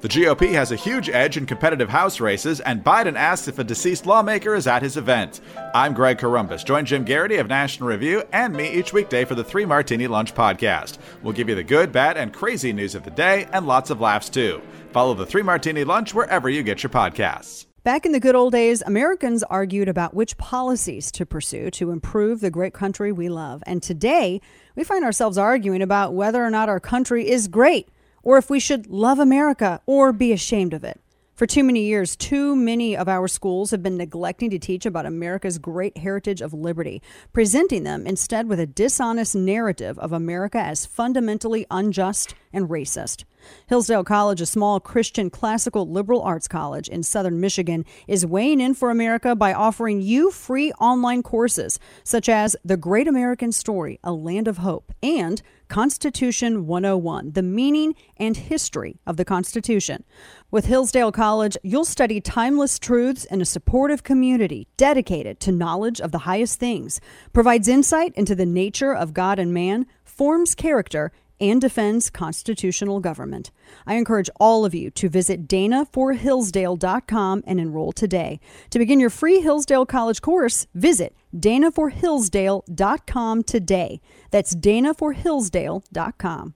The GOP has a huge edge in competitive House races, and Biden asks if a deceased lawmaker is at his event. I'm Greg Corombos. Join Jim Geraghty of National Review and me each weekday for the Three Martini Lunch podcast. We'll give you the good, bad, and crazy news of the day, and lots of laughs too. Follow the Three Martini Lunch wherever you get your podcasts. Back in the good old days, Americans argued about which policies to pursue to improve the great country we love. And today, we find ourselves arguing about whether or not our country is great or if we should love America or be ashamed of it. For too many years, too many of our schools have been neglecting to teach about America's great heritage of liberty, presenting them instead with a dishonest narrative of America as fundamentally unjust and racist. Hillsdale College, a small Christian classical liberal arts college in southern Michigan, is weighing in for America by offering you free online courses such as The Great American Story, A Land of Hope, and Constitution 101, the meaning and history of the Constitution. With Hillsdale College, you'll study timeless truths in a supportive community dedicated to knowledge of the highest things, provides insight into the nature of God and man, forms character, and defends constitutional government. I encourage all of you to visit danaforhillsdale.com and enroll today. To begin your free Hillsdale College course, visit danaforhillsdale.com today. That's danaforhillsdale.com.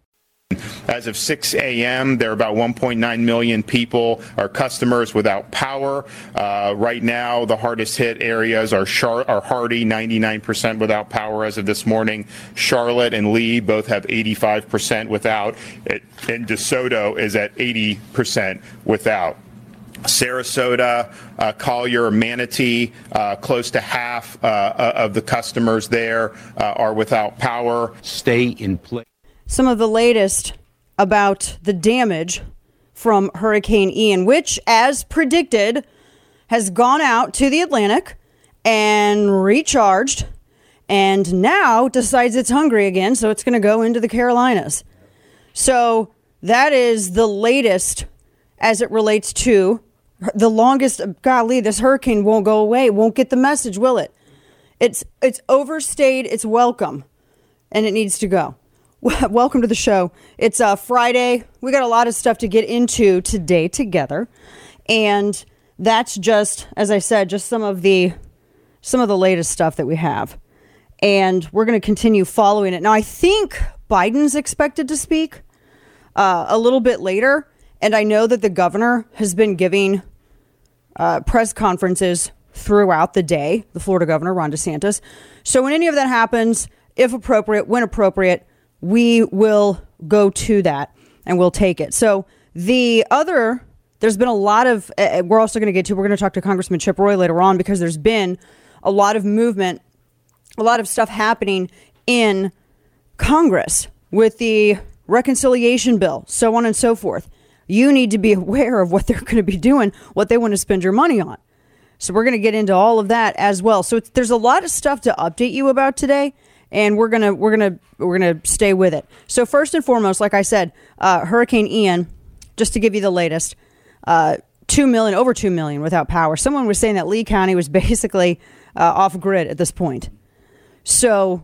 As of 6 a.m., there are about 1.9 million people, our customers, without power. Uh, right now, the hardest hit areas are, Char- are Hardee, 99% without power as of this morning. Charlotte and Lee both have 85% without, and DeSoto is at 80% without. Sarasota, uh, Collier, Manatee, uh, close to half uh, of the customers there uh, are without power. Stay in place some of the latest about the damage from Hurricane Ian, which, as predicted, has gone out to the Atlantic and recharged and now decides it's hungry again, so it's going to go into the Carolinas. So that is the latest as it relates to the longest. Golly, this hurricane won't go away. Won't get the message, will it? It's it's overstayed its welcome, and it needs to go. Welcome to the show. It's uh, Friday. We got a lot of stuff to get into today together, and that's just, as I said, just some of the some of the latest stuff that we have, and we're going to continue following it. Now, I think Biden's expected to speak uh, a little bit later, and I know that the governor has been giving uh, press conferences throughout the day. The Florida governor, Ron DeSantis. So when any of that happens, if appropriate, when appropriate we will go to that and we'll take it. So the other, there's been a lot of, uh, we're also going to get to, we're going to talk to Congressman Chip Roy later on because there's been a lot of movement, a lot of stuff happening in Congress with the reconciliation bill, so on and so forth. You need to be aware of what they're going to be doing, what they want to spend your money on. So we're going to get into all of that as well. So there's a lot of stuff to update you about today and we're gonna we're gonna we're gonna stay with it. So first and foremost, like I said, uh, Hurricane Ian. Just to give you the latest, uh, two million over two million without power. Someone was saying that Lee County was basically uh, off grid at this point. So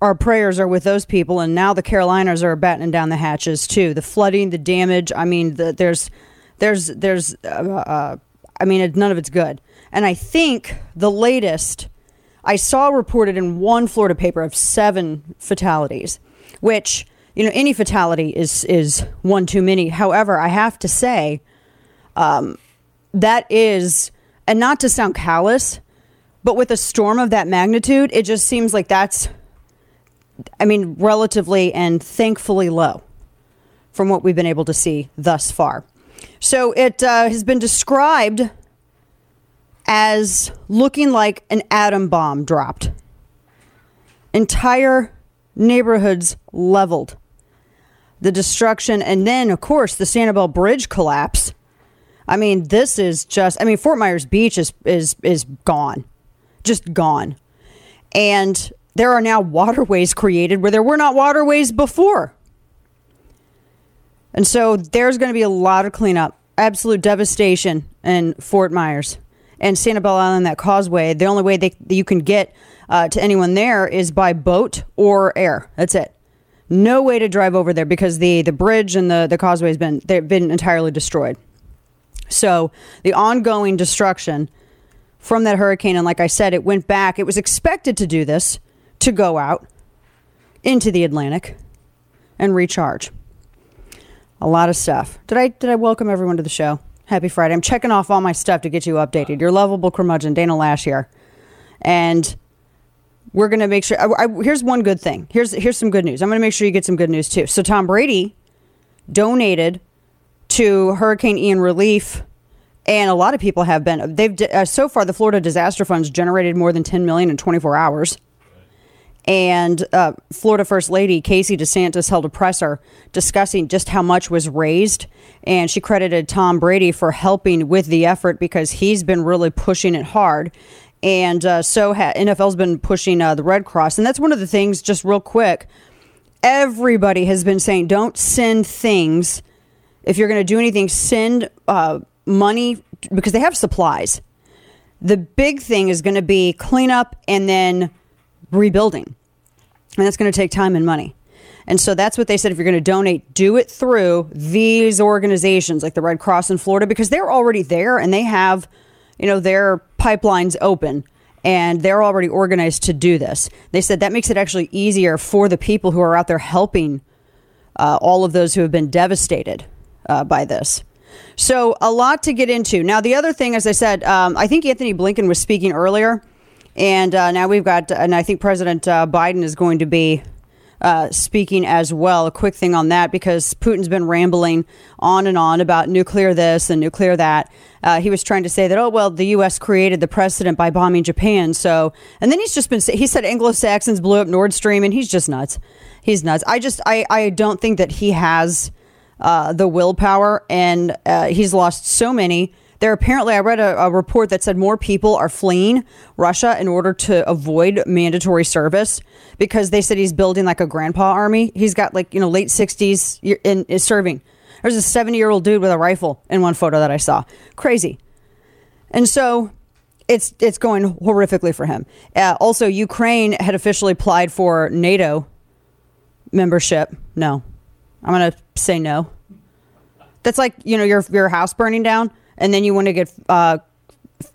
our prayers are with those people, and now the Carolinas are battening down the hatches too. The flooding, the damage. I mean, the, there's there's there's uh, uh, I mean, none of it's good. And I think the latest I saw reported in one Florida paper of seven fatalities, which you know any fatality is is one too many. However, I have to say um, that is, and not to sound callous, but with a storm of that magnitude, it just seems like that's, I mean, relatively and thankfully low from what we've been able to see thus far. So it uh, has been described as looking like an atom bomb dropped. Entire neighborhoods leveled. The destruction, and then, of course, the Sanibel Bridge collapse. I mean, this is just, I mean, Fort Myers Beach is, is, is gone, just gone. And there are now waterways created where there were not waterways before. And so there's going to be a lot of cleanup, absolute devastation in Fort Myers and Sanibel Island, that causeway, the only way they you can get uh, to anyone there is by boat or air. That's it. No way to drive over there because the the bridge and the the causeway has been they've been entirely destroyed. So the ongoing destruction from that hurricane, and like I said, it went back. It was expected to do this to go out into the Atlantic and recharge. A lot of stuff. Did I did I welcome everyone to the show? Happy Friday. I'm checking off all my stuff to get you updated. Your lovable curmudgeon, Dana Loesch here. And we're going to make sure. I, I, here's one good thing. Here's here's some good news. I'm going to make sure you get some good news too. So Tom Brady donated to Hurricane Ian relief, and a lot of people have been. They've uh, so far the Florida Disaster Funds generated more than 10 million in 24 hours. And uh, Florida First Lady Casey DeSantis held a presser discussing just how much was raised. And she credited Tom Brady for helping with the effort because he's been really pushing it hard and uh, so ha- NFL's been pushing uh, the Red Cross, and that's one of the things. Just real quick, everybody has been saying don't send things if you're going to do anything. Send uh, money because they have supplies. The big thing is going to be cleanup and then rebuilding, and that's going to take time and money. And so that's what they said. If you're going to donate, do it through these organizations like the Red Cross in Florida because they're already there and they have you know, their pipelines open and they're already organized to do this. They said that makes it actually easier for the people who are out there helping uh, all of those who have been devastated uh, by this. So, a lot to get into. Now, the other thing, as I said, um, I think Antony Blinken was speaking earlier, and uh, now we've got, and I think President uh, Biden is going to be uh, speaking as well. A quick thing on that because Putin's been rambling on and on about nuclear this and nuclear that. Uh, he was trying to say that, oh, well, the U.S. created the precedent by bombing Japan. So, and then he's just been, he said Anglo Saxons blew up Nord Stream, and he's just nuts. He's nuts. I just, I, I don't think that he has uh, the willpower, and uh, he's lost so many there apparently, I read a, a, report that said more people are fleeing Russia in order to avoid mandatory service because they said he's building like a grandpa army. He's got like, you know, late 60s and is serving. There's a 70 year old dude with a rifle in one photo that I saw. Crazy. And so it's it's going horrifically for him. Uh, also, Ukraine had officially applied for NATO membership. No, I'm to say no. That's like you know your your house burning down and then you want to get uh,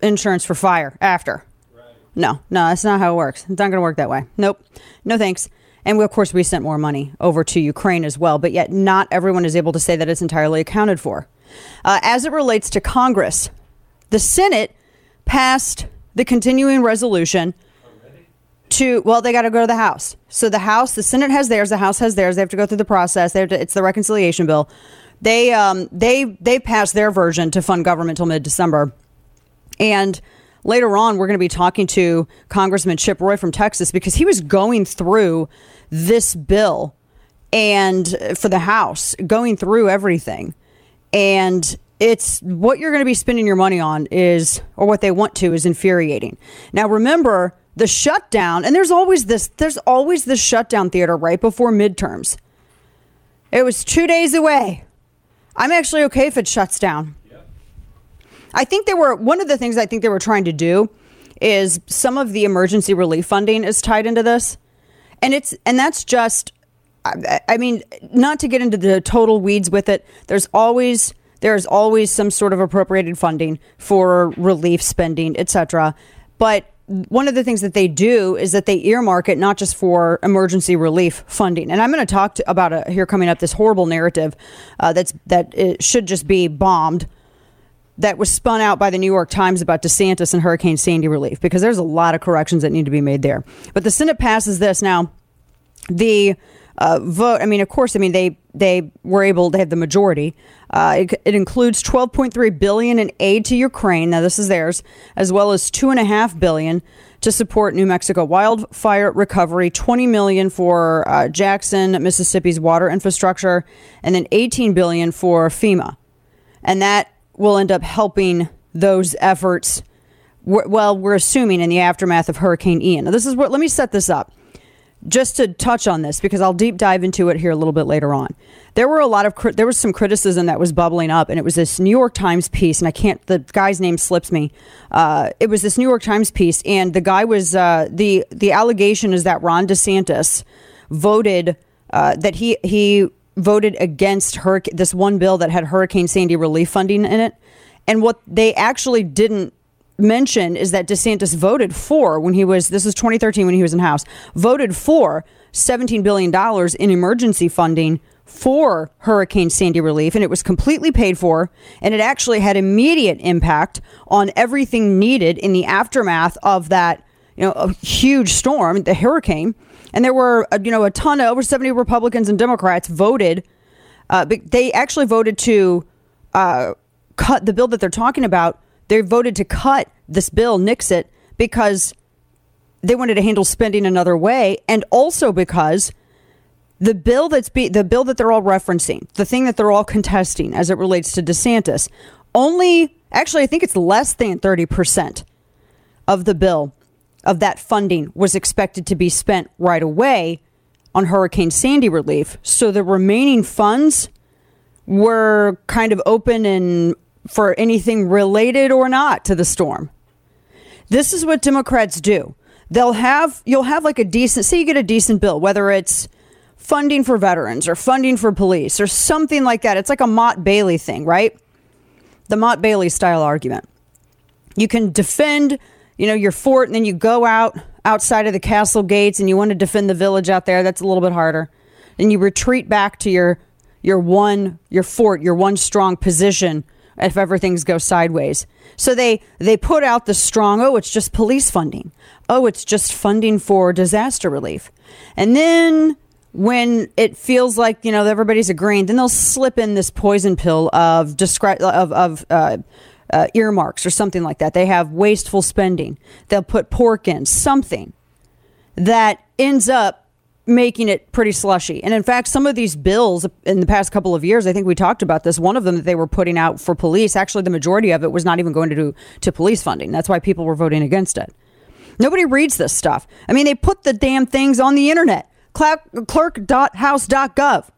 insurance for fire after. Right. No, no, that's not how it works. It's not going to work that way. Nope. No thanks. And we, of course, we sent more money over to Ukraine as well, but yet not everyone is able to say that it's entirely accounted for. Uh, as it relates to Congress, the Senate passed the continuing resolution to well they got to go to the house so the house the senate has theirs the house has theirs they have to go through the process to, it's the reconciliation bill they um, they they passed their version to fund government until mid December, and later on we're going to be talking to Congressman Chip Roy from Texas because he was going through this bill and for the House, going through everything, and it's what you're going to be spending your money on is or what they want to is infuriating. Now remember the shutdown and there's always this there's always this shutdown theater right before midterms. It was 2 days away. I'm actually okay if it shuts down. I think they were one of the things I think they were trying to do is some of the emergency relief funding is tied into this. And it's and that's just I, I mean, not to get into the total weeds with it, there's always there's always some sort of appropriated funding for relief spending, etc. But one of the things that they do is that they earmark it not just for emergency relief funding. And I'm going to talk about a, here coming up this horrible narrative uh, that's that it should just be bombed that was spun out by the New York Times about DeSantis and Hurricane Sandy relief because there's a lot of corrections that need to be made there. But the Senate passes this now. The uh, vote. I mean, of course, I mean they they were able to have the majority. Uh, it, it, includes 12.3 billion in aid to Ukraine. Now this is theirs, as well as two and a half billion to support New Mexico wildfire recovery, 20 million for uh, Jackson, Mississippi's water infrastructure, and then 18 billion for FEMA, and that will end up helping those efforts. Well, we're assuming in the aftermath of Hurricane Ian. Now, this is what. Let me set this up just to touch on this because I'll deep dive into it here a little bit later on. There were a lot of there was some criticism that was bubbling up, and it was this New York Times piece, and I can't the guy's name slips me. Uh, it was this New York Times piece, and the guy was uh, the the allegation is that Ron DeSantis voted uh, that he he voted against hurricane this one bill that had Hurricane Sandy relief funding in it, and what they actually didn't mention is that DeSantis voted for when he was this is 2013 when he was in House voted for 17 billion dollars in emergency funding for Hurricane Sandy relief, and it was completely paid for, and it actually had immediate impact on everything needed in the aftermath of that, you know, a huge storm, the hurricane. And there were, uh, you know, a ton of over 70 Republicans and Democrats voted. Uh, they actually voted to uh, cut the bill that they're talking about. They voted to cut this bill, nix it, because they wanted to handle spending another way, and also because the bill that's be the bill that they're all referencing, the thing that they're all contesting as it relates to DeSantis, only actually I think it's less than 30% of the bill of that funding was expected to be spent right away on Hurricane Sandy relief. So the remaining funds were kind of open and for anything related or not to the storm. This is what Democrats do. They'll have you'll have like a decent say you get a decent bill, whether it's funding for veterans or funding for police or something like that. It's like a Motte Bailey thing, right? The Motte Bailey style argument. You can defend, you know, your fort and then you go out outside of the castle gates and you want to defend the village out there. That's a little bit harder. And you retreat back to your your one your fort, your one strong position if everything's go sideways. So they they put out the strong, oh, it's just police funding. Oh, it's just funding for disaster relief. And then when it feels like you know everybody's agreeing, then they'll slip in this poison pill of descri- of, of uh, uh, earmarks or something like that. They have wasteful spending. They'll put pork in something that ends up making it pretty slushy. And in fact, some of these bills in the past couple of years, I think we talked about this. One of them that they were putting out for police, actually, the majority of it was not even going to do to police funding. That's why people were voting against it. Nobody reads this stuff. I mean, they put the damn things on the internet clerk.house.gov.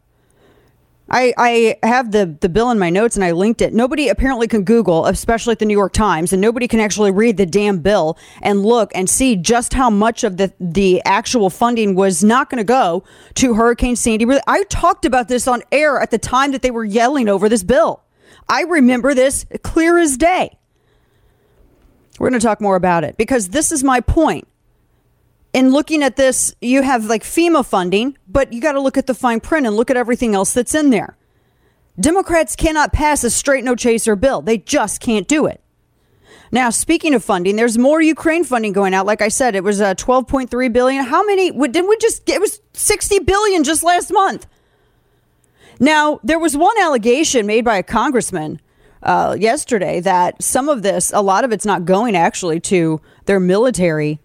I, I have the, the bill in my notes and I linked it. Nobody apparently can Google, especially at the New York Times, and nobody can actually read the damn bill and look and see just how much of the, the actual funding was not going to go to Hurricane Sandy. I talked about this on air at the time that they were yelling over this bill. I remember this clear as day. We're going to talk more about it because this is my point in looking at this, you have like FEMA funding, but you got to look at the fine print and look at everything else that's in there. Democrats cannot pass a straight no chaser bill. They just can't do it. Now, speaking of funding, there's more Ukraine funding going out. Like I said, it was uh, 12.3 billion. How many didn't we just it was 60 billion just last month. Now, there was one allegation made by a congressman uh, yesterday that some of this, a lot of it's not going actually to their military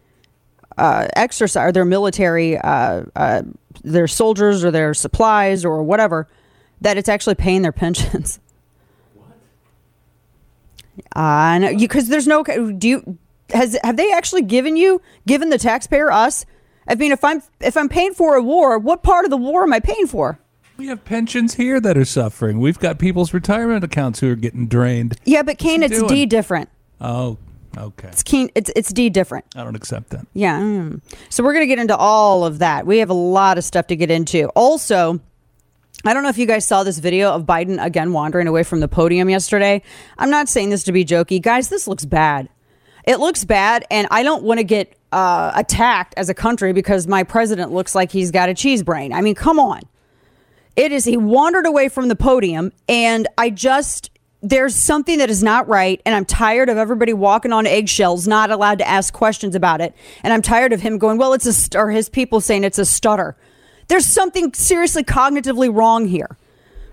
uh, exercise or their military, uh, uh, their soldiers or their supplies or whatever, that it's actually paying their pensions. What? I know because there's no. Do you has have they actually given you given the taxpayer us? I mean, if I'm if I'm paying for a war, what part of the war am I paying for? We have pensions here that are suffering. We've got people's retirement accounts who are getting drained. Yeah, but Kane, it's? D different. Oh, Okay. It's keen. It's it's D different. I don't accept that. Yeah. Mm. So we're gonna get into all of that. We have a lot of stuff to get into. Also. I don't know if you guys saw this video of Biden again wandering away from the podium yesterday. I'm not saying this to be jokey. Guys, this looks bad. It looks bad, and I don't want to get uh, attacked as a country because my president looks like he's got a cheese brain. I mean, come on. It is, he wandered away from the podium, and I just, there's something that is not right and i'm tired of everybody walking on eggshells not allowed to ask questions about it. And i'm tired of him going well it's a st-, or his people saying it's a stutter. There's something seriously cognitively wrong here.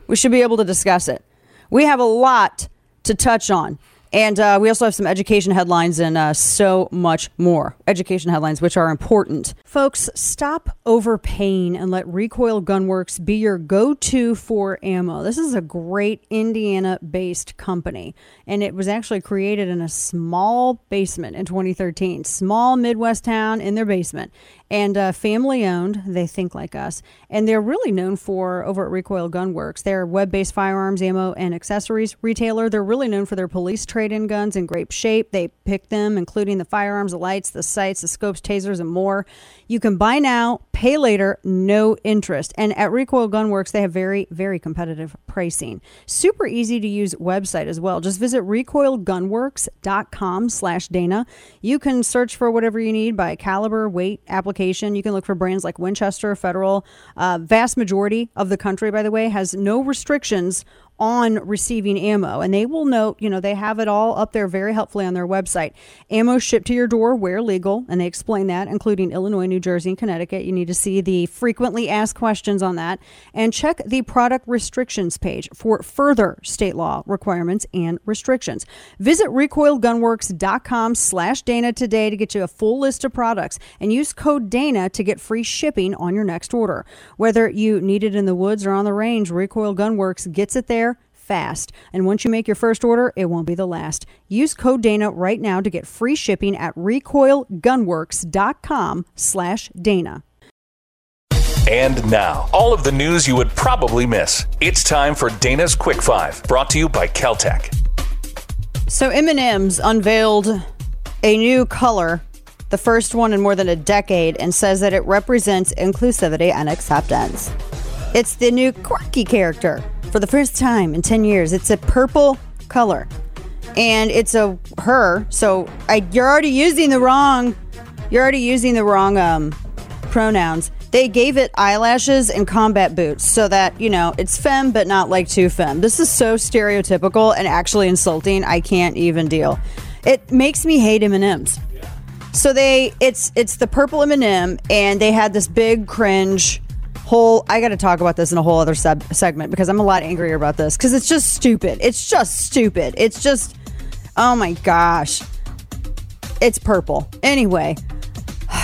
We should be able to discuss it. We have a lot to touch on and uh, we also have some education headlines and uh, so much more. Education headlines, which are important. Folks, stop overpaying and let Recoil Gunworks be your go to for ammo. This is a great Indiana based company, and it was actually created in a small basement in 2013. Small Midwest town in their basement. And uh, family owned. They think like us, and they're really known for over at Recoil Gunworks. They're web based firearms, ammo, and accessories retailer. They're really known for their police trade in guns in great shape. They pick them, including the firearms, the lights, the sights, the scopes, tasers, and more. You can buy now, pay later, no interest. And at Recoil Gunworks, they have very, very competitive pricing. Super easy to use website as well. Just visit recoilgunworks.com slash Dana. You can search for whatever you need by caliber, weight, application. You can look for brands like Winchester, Federal. Uh, vast majority of the country, by the way, has no restrictions on receiving ammo. And they will note, you know, they have it all up there very helpfully on their website. Ammo shipped to your door where legal, and they explain that, including Illinois, New Jersey, and Connecticut. You need to see the frequently asked questions on that and check the product restrictions page for further state law requirements and restrictions. Visit recoilgunworks.com slash Dana today to get you a full list of products and use code Dana to get free shipping on your next order. Whether you need it in the woods or on the range, Recoil Gunworks gets it there fast. And once you make your first order, it won't be the last. Use code Dana right now to get free shipping at recoilgunworks.com slash Dana. And now, all of the news you would probably miss. It's time for Dana's Quick Five, brought to you by Keltec. So M&M's unveiled a new color, the first one in more than a decade, and says that it represents inclusivity and acceptance. It's the new quirky character for the first time in 10 years. It's a purple color. And it's a her, so I, you're already using the wrong you're already using the wrong um, pronouns. They gave it eyelashes and combat boots so that, you know, it's femme but not like too femme. This is so stereotypical and actually insulting. I can't even deal. It makes me hate M&Ms. So they it's it's the purple M&M and they had this big cringe whole I got to talk about this in a whole other sub segment because I'm a lot angrier about this cuz it's just stupid. It's just stupid. It's just oh my gosh. It's purple. Anyway,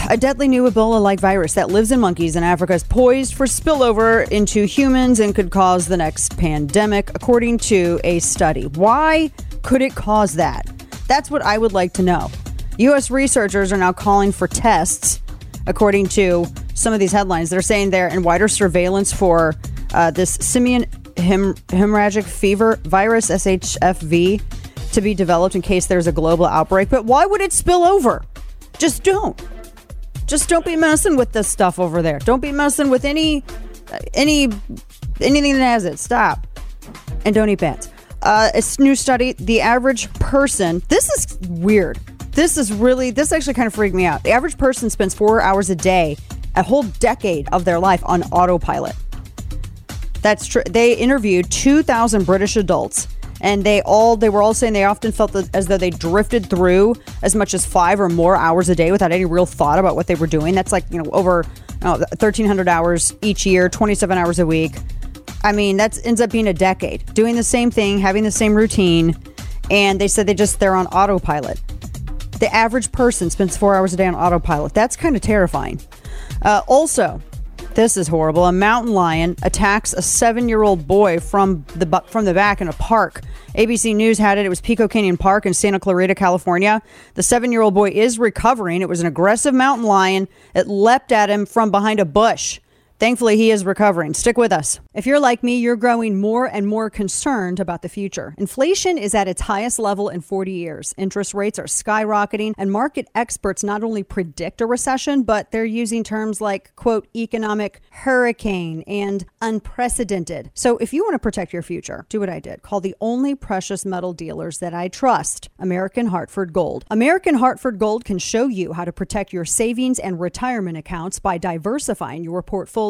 a deadly new Ebola like virus that lives in monkeys in Africa is poised for spillover into humans and could cause the next pandemic, according to a study. Why could it cause that? That's what I would like to know. U.S. researchers are now calling for tests, according to some of these headlines. They're saying they're in wider surveillance for uh, this simian hem- hemorrhagic fever virus, SHFV, to be developed in case there's a global outbreak. But why would it spill over? Just don't. Just don't be messing with this stuff over there. Don't be messing with any, uh, any, anything that has it. Stop. And don't eat bats. Uh, a new study, the average person, this is weird. This is really, this actually kind of freaked me out. The average person spends four hours a day a whole decade of their life on autopilot. That's true. They interviewed 2,000 British adults, and they all they were all saying they often felt as though they drifted through as much as five or more hours a day without any real thought about what they were doing. That's like you know over you 1,300 hours each year, 27 hours a week. I mean, that ends up being a decade doing the same thing, having the same routine, and they said they just they're on autopilot. The average person spends four hours a day on autopilot. That's kind of terrifying. Uh, also, this is horrible. A mountain lion attacks a seven-year-old boy from the from the back in a park. ABC News had it. It was Pico Canyon Park in Santa Clarita, California. The seven-year-old boy is recovering. It was an aggressive mountain lion. It leapt at him from behind a bush. Thankfully, he is recovering. Stick with us. If you're like me, you're growing more and more concerned about the future. Inflation is at its highest level in 40 years. Interest rates are skyrocketing, and market experts not only predict a recession, but they're using terms like, quote, economic hurricane and unprecedented. So if you want to protect your future, do what I did. Call the only precious metal dealers that I trust, American Hartford Gold. American Hartford Gold can show you how to protect your savings and retirement accounts by diversifying your portfolio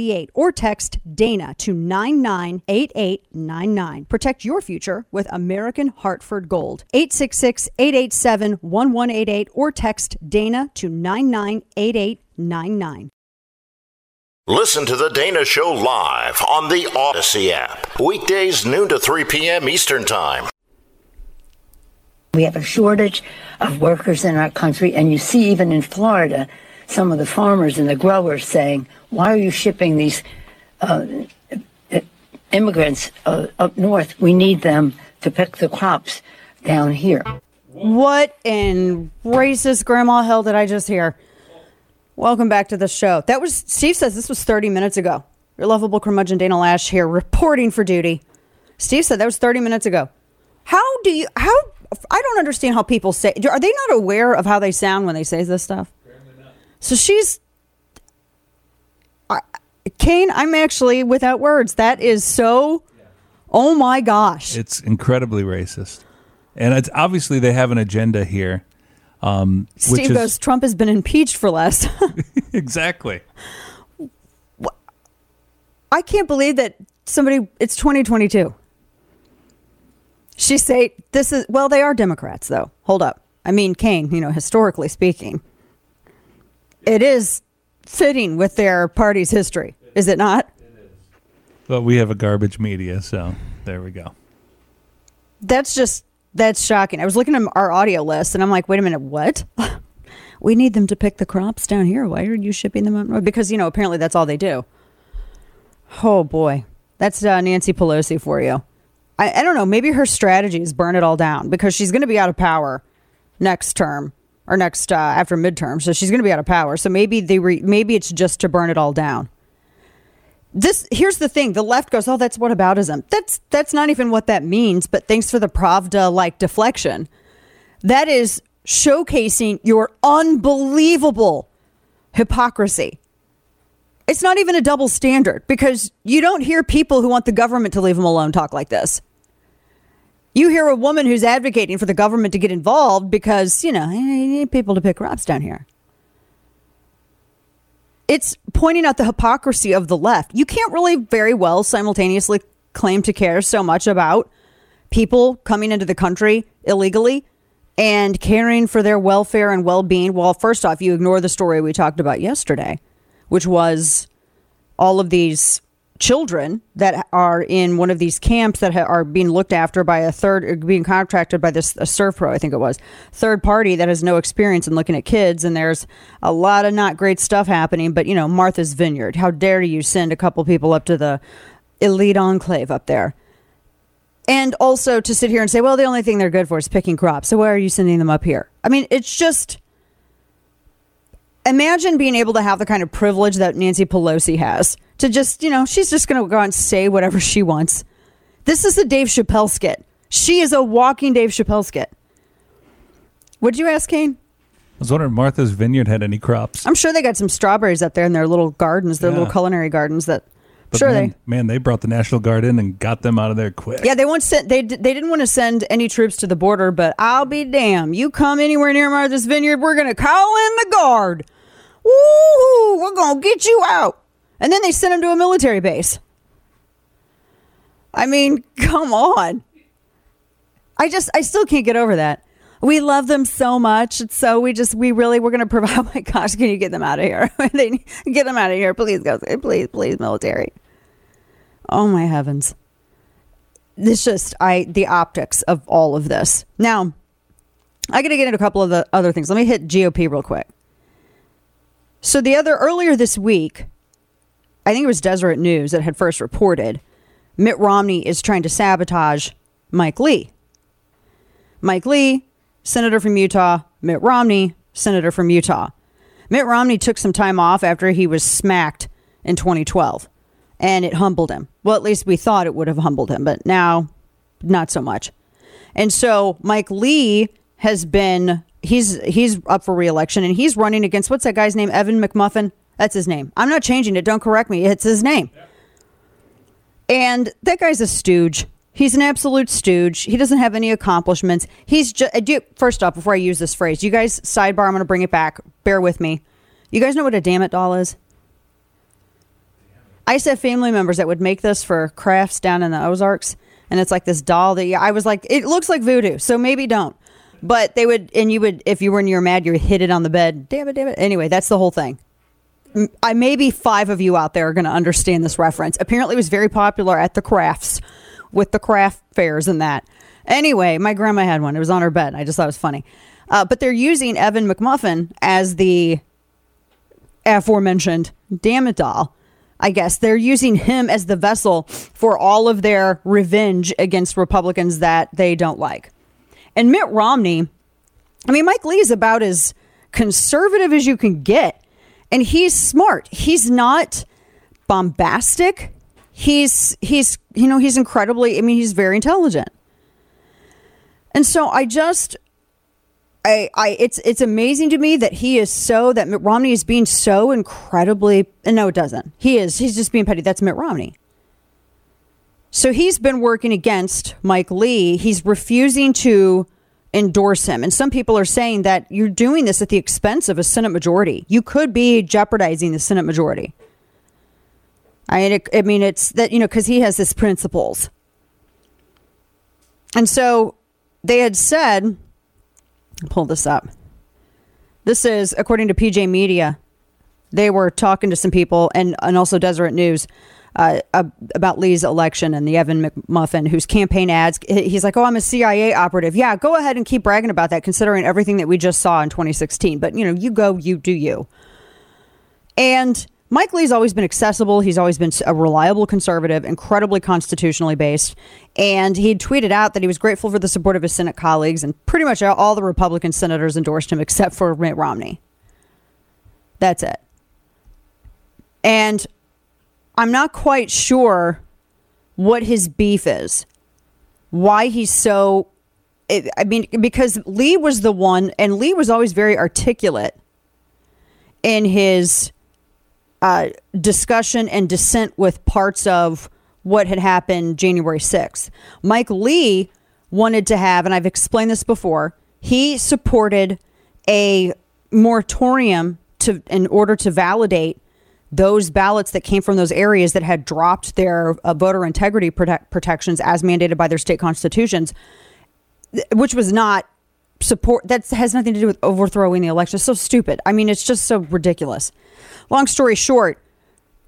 9988 or text Dana to 998899. Protect your future with American Hartford Gold. 866 887 1188 or text Dana to 998899. Listen to The Dana Show live on the Audacy app. Weekdays, noon to 3 p.m. Eastern Time. We have a shortage of workers in our country, and you see even in Florida, some of the farmers and the growers saying, "Why are you shipping these uh, immigrants uh, up north? We need them to pick the crops down here." What in racist grandma hell did I just hear? Welcome back to the show. That was Steve says this was 30 minutes ago. Your lovable curmudgeon Dana Loesch here reporting for duty. Steve said that was 30 minutes ago. How do you how I don't understand how people say are they not aware of how they sound when they say this stuff? So she's I, Kane, I'm actually without words. That is so Oh my gosh. It's incredibly racist. And it's obviously they have an agenda here. Um, which Steve is, goes, Trump has been impeached for less. exactly. I can't believe that somebody, it's 2022. She say this is, well, they are Democrats though. Hold up. I mean, Kane, you know, historically speaking, it is fitting with their party's history, is it not? But we have a garbage media, so there we go. That's just, that's shocking. I was looking at our audio list and I'm like, wait a minute, what? we need them to pick the crops down here. Why are you shipping them up north? Because, you know, apparently that's all they do. Oh boy. That's uh, Nancy Pelosi for you. I, I don't know. Maybe her strategy is burn it all down because she's going to be out of power next term or next uh, after midterm. So she's going to be out of power. So maybe they re- maybe it's just to burn it all down. This here's the thing: the left goes, "Oh, that's what aboutism." That's that's not even what that means. But thanks for the Pravda like deflection. That is showcasing your unbelievable hypocrisy. It's not even a double standard because you don't hear people who want the government to leave them alone talk like this. You hear a woman who's advocating for the government to get involved because, you know, you need people to pick crops down here. It's pointing out the hypocrisy of the left. You can't really very well simultaneously claim to care so much about people coming into the country illegally and caring for their welfare and well being. Well, first off, you ignore the story we talked about yesterday, which was all of these children that are in one of these camps that ha- are being looked after by a third, uh, being contracted by this a Surf Pro, I think it was, third party that has no experience in looking at kids. And there's a lot of not great stuff happening. But, you know, Martha's Vineyard, how dare you send a couple people up to the elite enclave up there? And also to sit here and say, well, the only thing they're good for is picking crops. So why are you sending them up here? I mean, it's just imagine being able to have the kind of privilege that Nancy Pelosi has to just, you know, she's just going to go out and say whatever she wants. This is a Dave Chappelle skit. She is a walking Dave Chappelle skit. Would you ask Kane? I was wondering if Martha's Vineyard had any crops. I'm sure they got some strawberries up there in their little gardens, their Yeah. little culinary gardens. That But sure man, they. man, they brought the National Guard in and got them out of there quick. Yeah, they won't send. They they didn't want to send any troops to the border, but I'll be damned. You come anywhere near Martha's Vineyard, we're gonna call in the guard. Woo! We're gonna get you out. And then they sent him to a military base. I mean, come on. I just, I still can't get over that. We love them so much. So we just, we really, we're going to provide. Oh my gosh, can you get them out of here? get them out of here, please, go, please, please, military. Oh my heavens! This just, I, the optics of all of this. Now, I got to get into a couple of the other things. Let me hit GOP real quick. So the other earlier this week, I think it was Deseret News that had first reported Mitt Romney is trying to sabotage Mike Lee. Mike Lee, senator from Utah, Mitt Romney, senator from Utah. Mitt Romney took some time off after he was smacked in 2012, and it humbled him. Well, at least we thought it would have humbled him, but now not so much. And so Mike Lee has been he's he's up for reelection and he's running against what's that guy's name? Evan McMuffin. That's his name. I'm not changing it. Don't correct me. It's his name. And that guy's a stooge. He's an absolute stooge. He doesn't have any accomplishments. He's just first off before I use this phrase. You guys sidebar. I'm going to bring it back. Bear with me. You guys know what a damn it doll is? I used to have family members that would make this for crafts down in the Ozarks, and it's like this doll that you, I was like, it looks like voodoo, so maybe don't. But they would, and you would, if you were and you were mad, you would hit it on the bed. Damn it, damn it. Anyway, that's the whole thing. I maybe five of you out there are going to understand this reference. Apparently, it was very popular at the crafts with the craft fairs and that. Anyway, my grandma had one. It was on her bed. I just thought it was funny. Uh, but they're using Evan McMuffin as the aforementioned damn it doll. I guess they're using him as the vessel for all of their revenge against Republicans that they don't like. And Mitt Romney, I mean, Mike Lee is about as conservative as you can get. And he's smart. He's not bombastic. He's he's you know, he's incredibly I mean, he's very intelligent. And so I just I, I it's it's amazing to me that he is so that Mitt Romney is being so incredibly no it doesn't. He is he's just being petty. That's Mitt Romney. So he's been working against Mike Lee. He's refusing to endorse him. And some people are saying that you're doing this at the expense of a Senate majority. You could be jeopardizing the Senate majority. I mean, it, I mean it's that, you know, because he has his principles. And so they had said, pull this up. This is, according to PJ Media, they were talking to some people and, and also Deseret News uh, about Lee's election and the Evan McMuffin, whose campaign ads, he's like, oh, I'm a CIA operative. Yeah, go ahead and keep bragging about that, considering everything that we just saw in 2016. But, you know, you go, you do you. And Mike Lee's always been accessible. He's always been a reliable conservative, incredibly constitutionally based. And he tweeted out that he was grateful for the support of his Senate colleagues, and pretty much all the Republican senators endorsed him except for Mitt Romney. That's it. And I'm not quite sure what his beef is, why he's so. Eh, I mean, because Lee was the one, and Lee was always very articulate in his uh, discussion and dissent with parts of what had happened January 6th. Mike Lee wanted to have, and I've explained this before, he supported a moratorium to in order to validate those ballots that came from those areas that had dropped their uh, voter integrity prote- protections as mandated by their state constitutions, which was not support. That has nothing to do with overthrowing the election. It's so stupid. I mean, it's just so ridiculous. Long story short,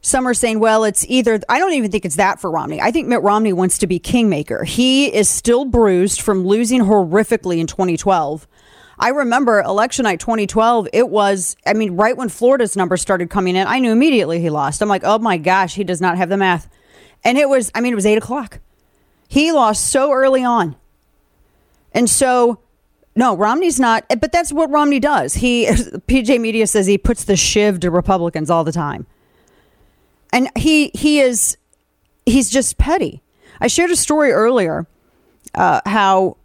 some are saying, well, it's either, I don't even think it's that for Romney. I think Mitt Romney wants to be kingmaker. He is still bruised from losing horrifically in 2012 I remember election night 2012. It was, I mean, right when Florida's numbers started coming in, I knew immediately he lost. I'm like, oh my gosh, he does not have the math. And it was, I mean, it was eight o'clock. He lost so early on. And so, no, Romney's not, but that's what Romney does. He, PJ Media says he puts the shiv to Republicans all the time. And he, he is, he's just petty. I shared a story earlier uh, how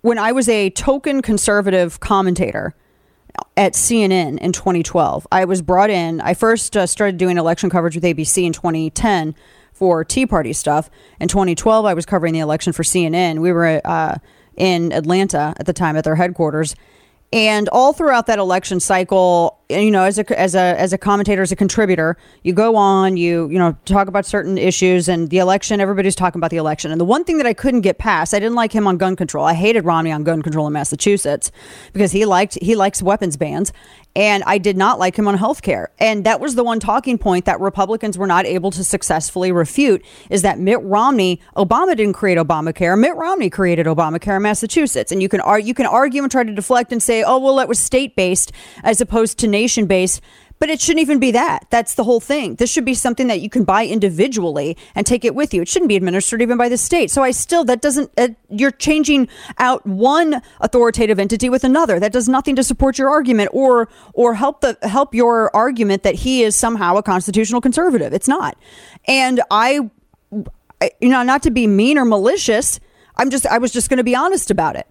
when I was a token conservative commentator at CNN in 2012, I was brought in. I first uh, started doing election coverage with ABC in 2010 for Tea Party stuff. In 2012, I was covering the election for CNN. We were uh, in Atlanta at the time at their headquarters. And all throughout that election cycle, you know, as a as a as a commentator, as a contributor, you go on, you you know, talk about certain issues and the election. Everybody's talking about the election. And the one thing that I couldn't get past, I didn't like him on gun control. I hated Romney on gun control in Massachusetts because he liked he likes weapons bans, and I did not like him on health care. And that was the one talking point that Republicans were not able to successfully refute is that Mitt Romney, Obama didn't create Obamacare. Mitt Romney created Obamacare in Massachusetts. And you can, ar- you can argue and try to deflect and say, oh, well, it was state based as opposed to nation based. But it shouldn't even be that. That's the whole thing. This should be something that you can buy individually and take it with you. It shouldn't be administered even by the state. So I still, that doesn't, uh, you're changing out one authoritative entity with another. That does nothing to support your argument or, or help the, help your argument that he is somehow a constitutional conservative. It's not. And I, you know, not to be mean or malicious, I'm just, I was just going to be honest about it.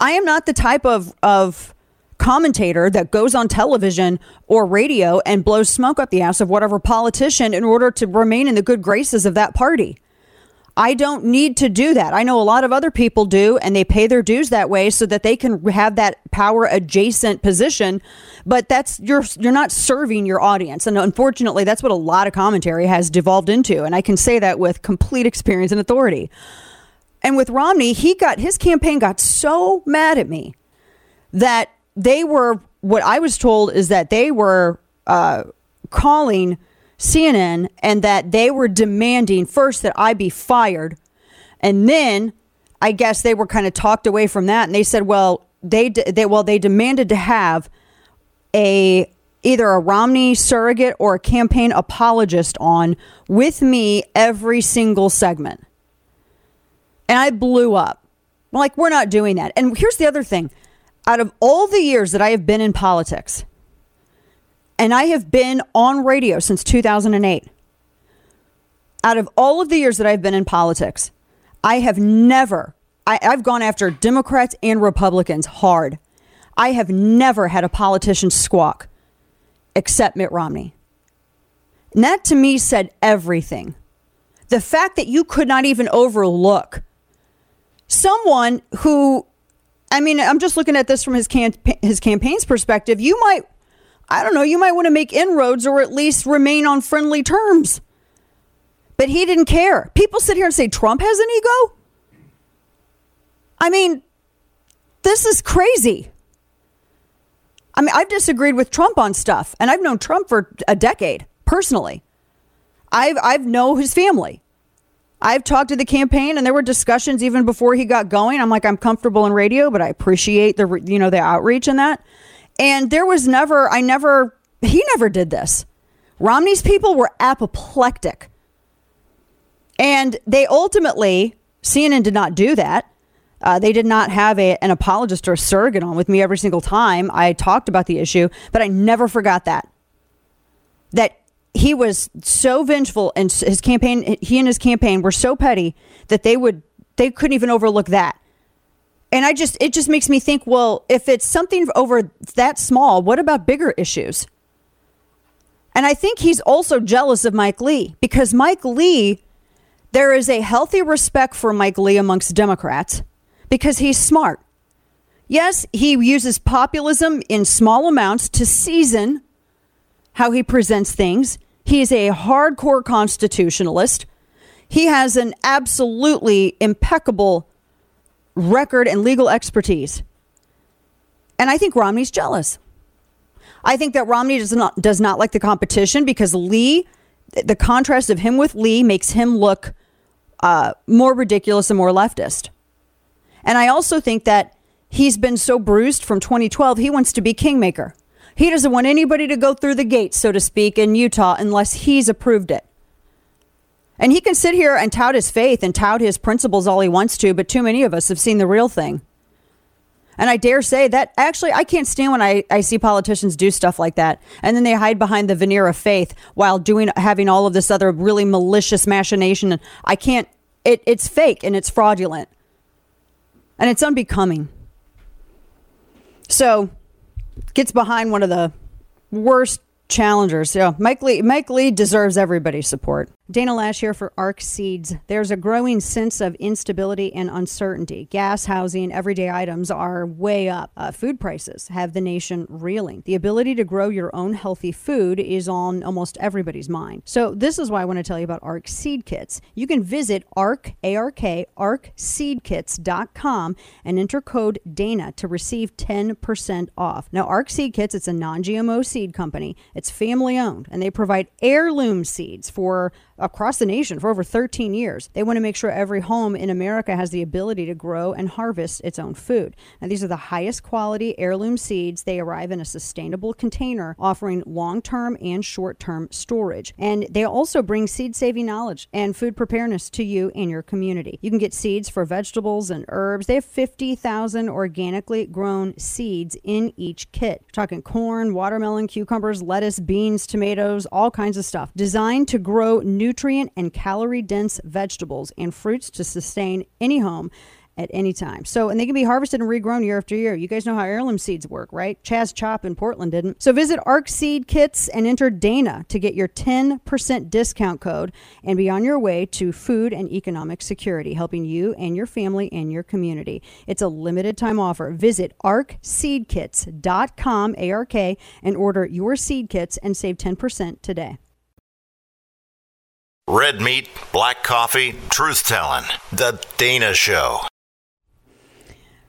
I am not the type of, of, commentator that goes on television or radio and blows smoke up the ass of whatever politician in order to remain in the good graces of that party. I don't need to do that. I know a lot of other people do, and they pay their dues that way so that they can have that power adjacent position. But that's you're you're not serving your audience, and unfortunately, that's what a lot of commentary has devolved into. And I can say that with complete experience and authority. And with Romney, he got his campaign got so mad at me that they were what I was told is that they were uh, calling CNN and that they were demanding first that I be fired. And then I guess they were kind of talked away from that and they said, well, they, they well they demanded to have a either a Romney surrogate or a campaign apologist on with me every single segment. And I blew up. I'm like, we're not doing that. And here's the other thing. Out of all the years that I have been in politics, and I have been on radio since 2008. Out of all of the years that I've been in politics, I have never, I, have gone after Democrats and Republicans hard. I have never had a politician squawk except Mitt Romney. And that to me said everything. The fact that you could not even overlook someone who, I mean, I'm just looking at this from his, camp- his campaign's perspective. You might I don't know, you might want to make inroads or at least remain on friendly terms. But he didn't care. People sit here and say Trump has an ego. I mean, this is crazy. I mean, I've disagreed with Trump on stuff, and I've known Trump for a decade personally. I've I've know his family. I've talked to the campaign, and there were discussions even before he got going. I'm like, I'm comfortable in radio, but I appreciate the you know the outreach and that. And there was never, I never, he never did this. Romney's people were apoplectic. And they ultimately, CNN did not do that. Uh, they did not have a, an apologist or a surrogate on with me every single time I talked about the issue, but I never forgot that. That he was so vengeful and his campaign, he and his campaign were so petty that they would, they couldn't even overlook that. And I just, it just makes me think, well, if it's something over that small, what about bigger issues? And I think he's also jealous of Mike Lee because Mike Lee, there is a healthy respect for Mike Lee amongst Democrats because he's smart. Yes, he uses populism in small amounts to season how he presents things. He is a hardcore constitutionalist. He has an absolutely impeccable record and legal expertise. And I think Romney's jealous. I think that Romney does not does not like the competition because Lee, the contrast of him with Lee makes him look uh, more ridiculous and more leftist. And I also think that he's been so bruised from 2012, he wants to be kingmaker. He doesn't want anybody to go through the gates, so to speak, in Utah unless he's approved it. And he can sit here and tout his faith and tout his principles all he wants to, but too many of us have seen the real thing. And I dare say that actually, I can't stand when I, I see politicians do stuff like that. And then they hide behind the veneer of faith while doing, having all of this other really malicious machination. And I can't, it, it's fake and it's fraudulent. And it's unbecoming. So, gets behind one of the worst challengers. Yeah, Mike Lee. Mike Lee deserves everybody's support. Dana Loesch here for ARK Seeds. There's a growing sense of instability and uncertainty. Gas, housing, everyday items are way up. Uh, food prices have the nation reeling. The ability to grow your own healthy food is on almost everybody's mind. So this is why I want to tell you about ARK Seed Kits. You can visit ARK, A-R-K, ARKSeedKits.com and enter code DANA to receive 10% off. Now, ARK Seed Kits, it's a non-GMO seed company. It's family owned and they provide heirloom seeds for across the nation for over 13 years. They want to make sure every home in America has the ability to grow and harvest its own food. Now, these are the highest quality heirloom seeds. They arrive in a sustainable container, offering long term and short term storage. And they also bring seed saving knowledge and food preparedness to you and your community. You can get seeds for vegetables and herbs. They have 50,000 organically grown seeds in each kit. We're talking corn, watermelon, cucumbers, lettuce, beans, tomatoes, all kinds of stuff. Designed to grow new nutrient and calorie dense vegetables and fruits to sustain any home at any time. So, and they can be harvested and regrown year after year. You guys know how heirloom seeds work, right? Chaz Chop in Portland didn't. So, visit ARK Seed Kits and enter Dana to get your 10% discount code and be on your way to food and economic security, helping you and your family and your community. It's a limited time offer. Visit arkseedkits.com, A R K, and order your seed kits and save 10% today. Red meat, black coffee, truth telling. The Dana Show.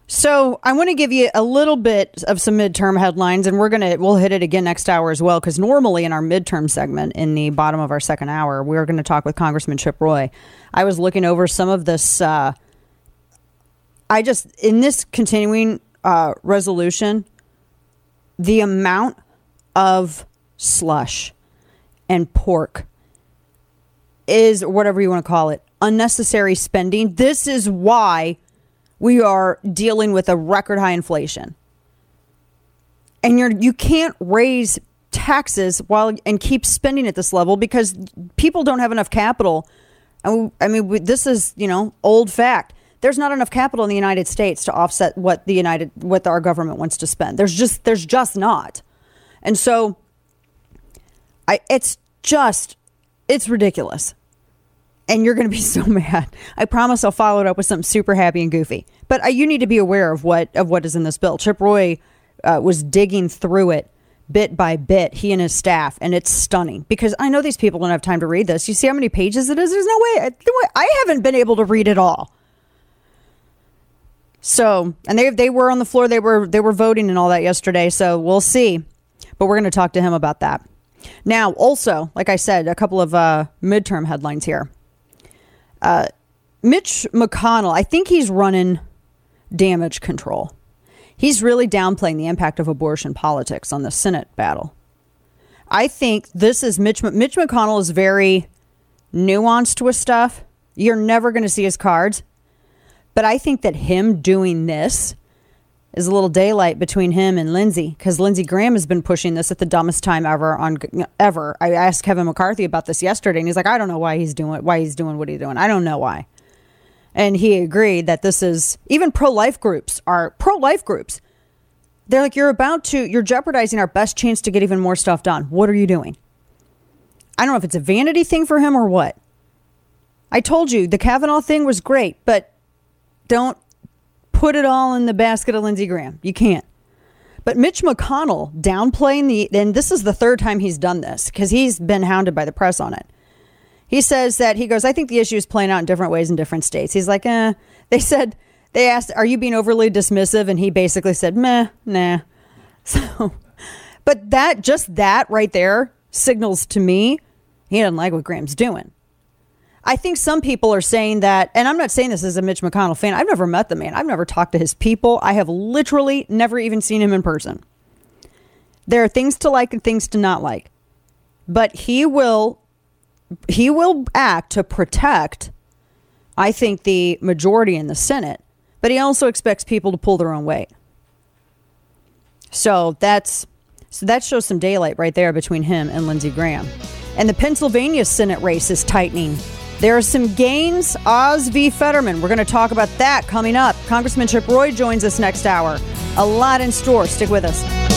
So I want to give you a little bit of some midterm headlines, and we're gonna we'll hit it again next hour as well. Because normally in our midterm segment, in the bottom of our second hour, we're going to talk with Congressman Chip Roy. I was looking over some of this. Uh, I just in this continuing uh, resolution, the amount of slush and pork is whatever you want to call it unnecessary spending. This is why we are dealing with a record high inflation. And you're you can't raise taxes while and keep spending at this level because people don't have enough capital. And I mean, this is you know old fact. There's not enough capital in the United States to offset what the United what our government wants to spend. There's just there's just not. And so, I it's just it's ridiculous and you're going to be so mad. I promise I'll follow it up with something super happy and goofy. But uh, you need to be aware of what of what is in this bill. Chip Roy uh, was digging through it bit by bit, he and his staff, and it's stunning because I know these people don't have time to read this. You see how many pages it is? There's no way. I haven't been able to read it all. So, and they they were on the floor. They were they were voting and all that yesterday. So we'll see. But we're going to talk to him about that. Now, also, like I said, a couple of uh, midterm headlines here. Uh, Mitch McConnell, I think he's running damage control. He's really downplaying the impact of abortion politics on the Senate battle. I think this is Mitch. Mitch McConnell is very nuanced with stuff. You're never going to see his cards. But I think that him doing this is a little daylight between him and Lindsey because Lindsey Graham has been pushing this at the dumbest time ever on ever. I asked Kevin McCarthy about this yesterday, and he's like, "I don't know why he's doing why he's doing what he's doing. I don't know why." And he agreed that this is even pro life groups are pro life groups. They're like, "You're about to you're jeopardizing our best chance to get even more stuff done. What are you doing?" I don't know if it's a vanity thing for him or what. I told you the Kavanaugh thing was great, but don't put it all in the basket of Lindsey Graham. You can't. But Mitch McConnell downplaying the, and this is the third time he's done this because he's been hounded by the press on it. He says that he goes, I think the issue is playing out in different ways in different states. He's like, eh. They said, they asked, Are you being overly dismissive? And he basically said, Meh, nah. So, but that, just that right there signals to me he doesn't like what Graham's doing. I think some people are saying that, and I'm not saying this as a Mitch McConnell fan. I've never met the man. I've never talked to his people. I have literally never even seen him in person. There are things to like and things to not like. But he will he will act to protect I think the majority in the Senate, but he also expects people to pull their own weight. So that's so that shows some daylight right there between him and Lindsey Graham. And the Pennsylvania Senate race is tightening. There are some gains. Oz v. Fetterman. We're going to talk about that coming up. Congressman Chip Roy joins us next hour. A lot in store. Stick with us.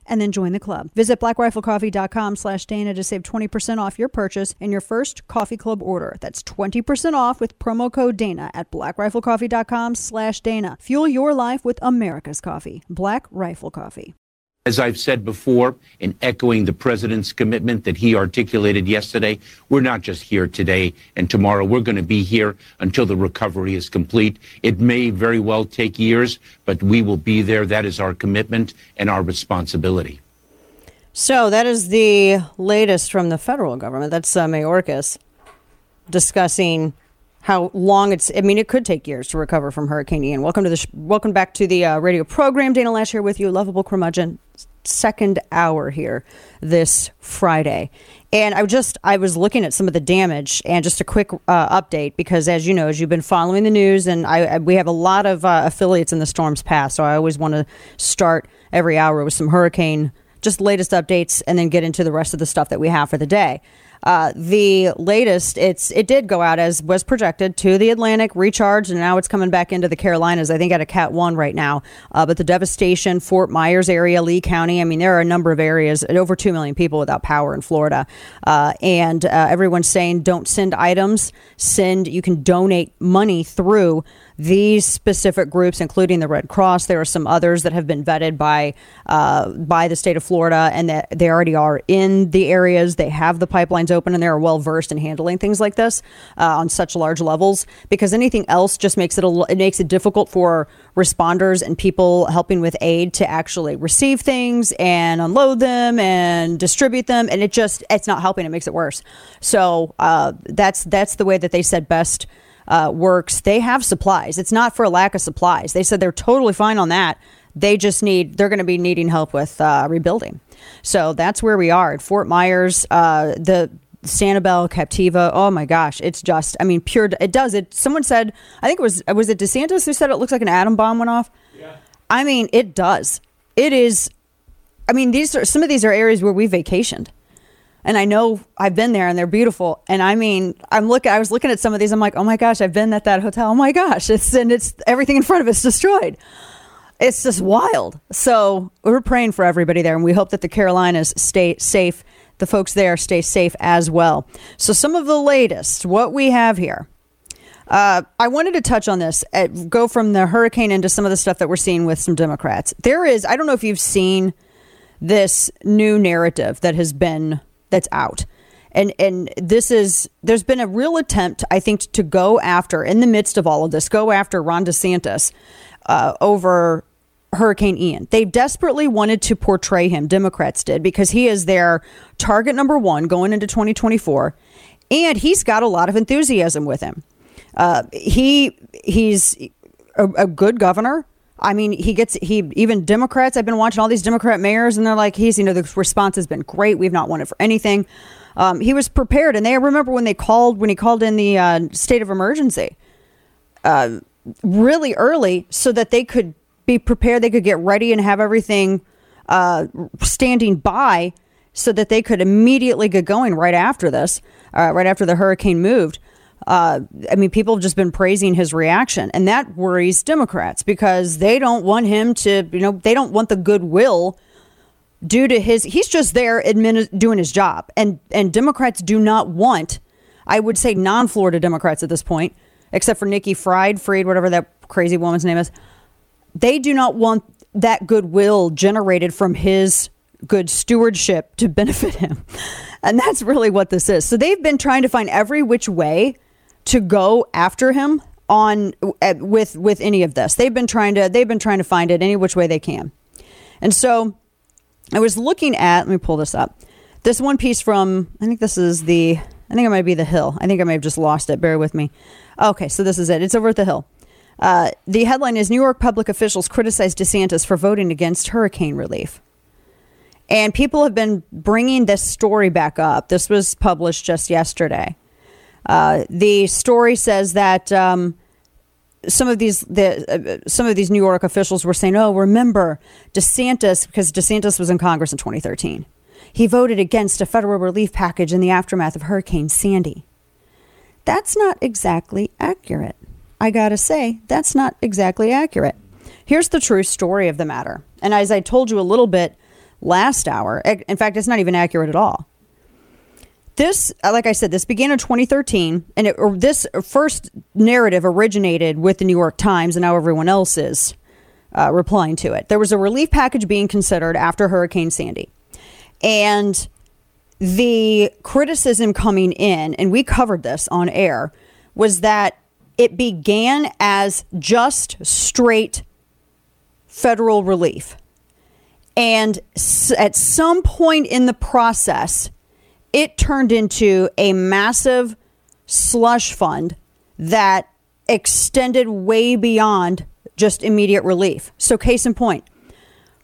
and then join the club. Visit blackriflecoffee.com slash Dana to save 20% off your purchase and your first coffee club order. That's 20% off with promo code Dana at blackriflecoffee.com slash Dana. Fuel your life with America's coffee. Black Rifle Coffee. As I've said before, in echoing the president's commitment that he articulated yesterday, we're not just here today and tomorrow. We're going to be here until the recovery is complete. It may very well take years, but we will be there. That is our commitment and our responsibility. So that is the latest from the federal government. That's uh, Mayorkas discussing how long it's. I mean, it could take years to recover from Hurricane Ian. Welcome to the sh- welcome back to the uh, radio program. Dana Loesch here with you, lovable curmudgeon. Second hour here this Friday, and I just I was looking at some of the damage and just a quick uh, update because as you know, as you've been following the news, and I, I we have a lot of uh, affiliates in the storm's path, so I always want to start every hour with some hurricane just latest updates and then get into the rest of the stuff that we have for the day. Uh, the latest, it's it did go out as was projected to the Atlantic, recharged, and now it's coming back into the Carolinas. I think at a Cat One right now. Uh, but the devastation, Fort Myers area, Lee County. I mean, there are a number of areas, over two million people without power in Florida, uh, and uh, everyone's saying don't send items. Send you can donate money through these specific groups, including the Red Cross. There are some others that have been vetted by uh, by the state of Florida, and that they already are in the areas. They have the pipelines open, and they are well versed in handling things like this uh, on such large levels. Because anything else just makes it a, it makes it difficult for responders and people helping with aid to actually receive things and unload them and distribute them, and it just it's not helping. It makes it worse. So uh, that's that's the way that they said best uh, works, they have supplies. It's not for a lack of supplies. They said they're totally fine on that. They just need, they're going to be needing help with uh, rebuilding. So that's where we are at Fort Myers. Uh, the Sanibel, Captiva. Oh my gosh, it's just, I mean, pure. It does it. Someone said, I think it was, was it DeSantis who said it looks like an atom bomb went off? Yeah. I mean, it does. It is. I mean, these are some of these are areas where we vacationed and I know I've been there and they're beautiful. And I mean, I'm looking, I was looking at some of these. I'm like, oh my gosh, I've been at that hotel. Oh my gosh. It's, and it's everything in front of it's destroyed. It's just wild. So we're praying for everybody there. And we hope that the Carolinas stay safe. The folks there stay safe as well. So some of the latest, what we have here. Uh, I wanted to touch on this, at, go from the hurricane into some of the stuff that we're seeing with some Democrats. There is, I don't know if you've seen this new narrative that has been that's out. And and this is there's been a real attempt, I think, to go after in the midst of all of this, go after Ron DeSantis uh, over Hurricane Ian. They desperately wanted to portray him, Democrats did, because he is their target number one going into 2024, and he's got a lot of enthusiasm with him. Uh, he he's a, a good governor. I mean, he gets he even Democrats. I've been watching all these Democrat mayors, and they're like, he's you know the response has been great. We've not wanted for anything. Um, he was prepared, and they remember when they called when he called in the uh, state of emergency uh, really early, so that they could be prepared. They could get ready and have everything uh, standing by, so that they could immediately get going right after this, uh, right after the hurricane moved uh, I mean, people have just been praising his reaction, and that worries Democrats because they don't want him to, you know, they don't want the goodwill due to his. He's just there admin, doing his job, and and Democrats do not want, I would say, non-Florida Democrats at this point, except for Nikki Fried, Fried, whatever that crazy woman's name is. They do not want that goodwill generated from his good stewardship to benefit him. And that's really what this is. So they've been trying to find every which way to go after him on with with any of this. They've been trying to they've been trying to find it any which way they can. And so I was looking at let me pull this up. This one piece from I think this is the I think it might be the Hill. I think I may have just lost it. Bear with me. Okay, so this is it. It's over at the Hill. Uh, the headline is New York public officials criticize DeSantis for voting against hurricane relief. And people have been bringing this story back up. This was published just yesterday. Uh, the story says that um, some of these the, uh, some of these New York officials were saying, "Oh, remember DeSantis because DeSantis was in Congress in 2013. He voted against a federal relief package in the aftermath of Hurricane Sandy." That's not exactly accurate. I gotta say, that's not exactly accurate. Here's the true story of the matter. And as I told you a little bit last hour, in fact, it's not even accurate at all. This, uh, like I said, this began in 2013, and it, this first narrative originated with the New York Times, and now everyone else is uh, replying to it. There was a relief package being considered after Hurricane Sandy. And the criticism coming in, and we covered this on air, was that it began as just straight federal relief. And at some point in the process, it turned into a massive slush fund that extended way beyond just immediate relief. So, case in point,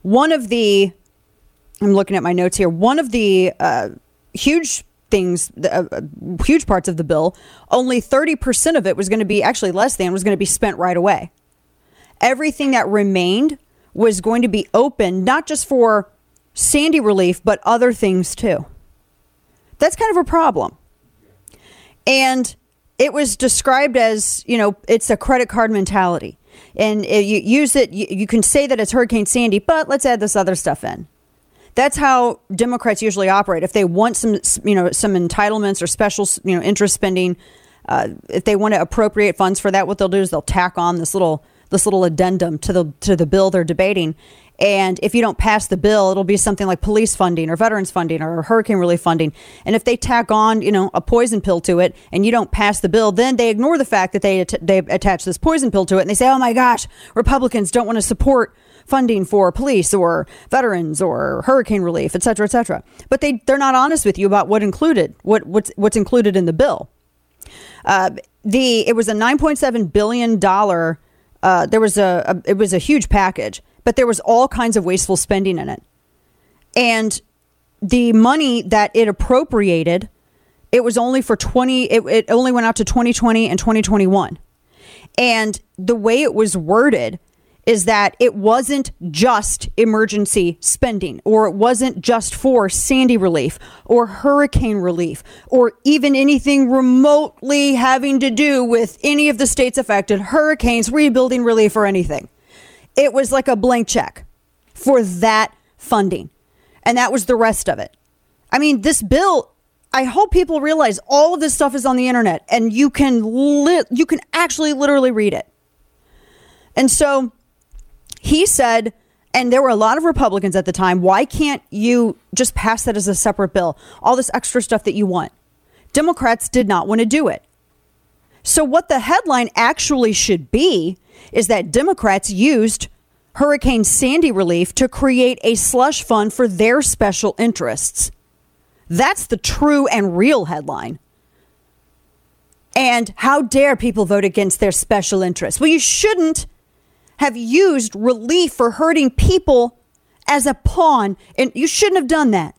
one of the, I'm looking at my notes here, one of the uh, huge things, uh, huge parts of the bill, only 30% of it was going to be, actually less than, was going to be spent right away. Everything that remained was going to be open, not just for Sandy relief, but other things too. That's kind of a problem. And it was described as, you know, it's a credit card mentality. And you use it, you, can say that it's Hurricane Sandy, but let's add this other stuff in. That's how Democrats usually operate. If they want some, you know, some entitlements or special, you know, interest spending, uh, if they want to appropriate funds for that, what they'll do is they'll tack on this little this little addendum to the to the bill they're debating. And if you don't pass the bill, it'll be something like police funding or veterans funding or hurricane relief funding. And if they tack on, you know, a poison pill to it and you don't pass the bill, then they ignore the fact that they they attach this poison pill to it and they say, "Oh my gosh, Republicans don't want to support funding for police or veterans or hurricane relief, et cetera, et cetera." But they they're not honest with you about what included, what what's what's included in the bill. Uh, the it was a 9.7 billion dollar uh, there was a, a it was a huge package, but there was all kinds of wasteful spending in it, and the money that it appropriated, it was only for twenty. It, it only went out to 2020 and 2021, and the way it was worded is that it wasn't just emergency spending or it wasn't just for Sandy relief or hurricane relief or even anything remotely having to do with any of the states affected, hurricanes, rebuilding relief, or anything. It was like a blank check for that funding. And that was the rest of it. I mean, this bill I hope people realize all of this stuff is on the internet and you can li- you can actually literally read it. And so he said, and there were a lot of Republicans at the time, why can't you just pass that as a separate bill? All this extra stuff that you want. Democrats did not want to do it. So, what the headline actually should be is that Democrats used Hurricane Sandy relief to create a slush fund for their special interests. That's the true and real headline. And how dare people vote against their special interests? Well, you shouldn't have used relief for hurting people as a pawn and you shouldn't have done that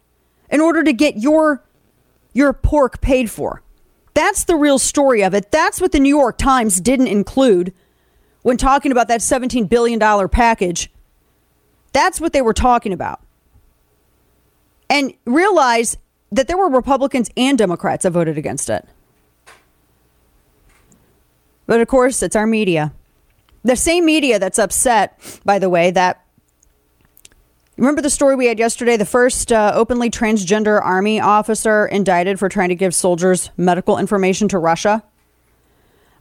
in order to get your your pork paid for. That's the real story of it. That's what the New York Times didn't include when talking about that 17 billion dollar package. That's what they were talking about. And realize that there were Republicans and Democrats that voted against it. But of course, it's our media. The same media that's upset, by the way, that remember the story we had yesterday the first uh, openly transgender army officer indicted for trying to give soldiers medical information to Russia?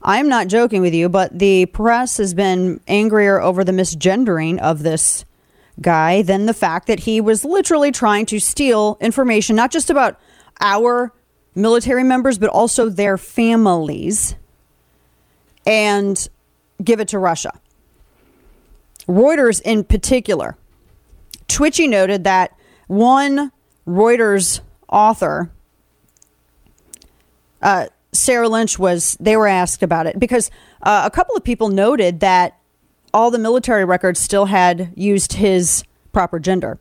I'm not joking with you, but the press has been angrier over the misgendering of this guy than the fact that he was literally trying to steal information, not just about our military members, but also their families. And give it to Russia. Reuters, in particular, Twitchy noted that one Reuters author, uh, Sarah Lynch, was, they were asked about it because uh, a couple of people noted that all the military records still had used his proper gender.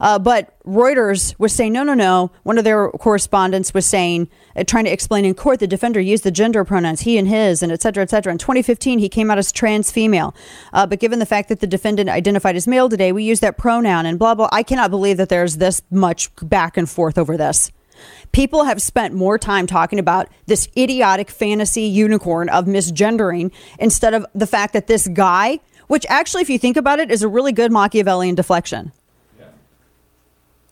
Uh, but Reuters was saying, no, no, no. One of their correspondents was saying, uh, trying to explain in court, the defender used the gender pronouns he and his, and et cetera, et cetera. In 2015, he came out as trans female. Uh, but given the fact that the defendant identified as male today, we use that pronoun and blah, blah. I cannot believe that there's this much back and forth over this. People have spent more time talking about this idiotic fantasy unicorn of misgendering instead of the fact that this guy, which actually, if you think about it, is a really good Machiavellian deflection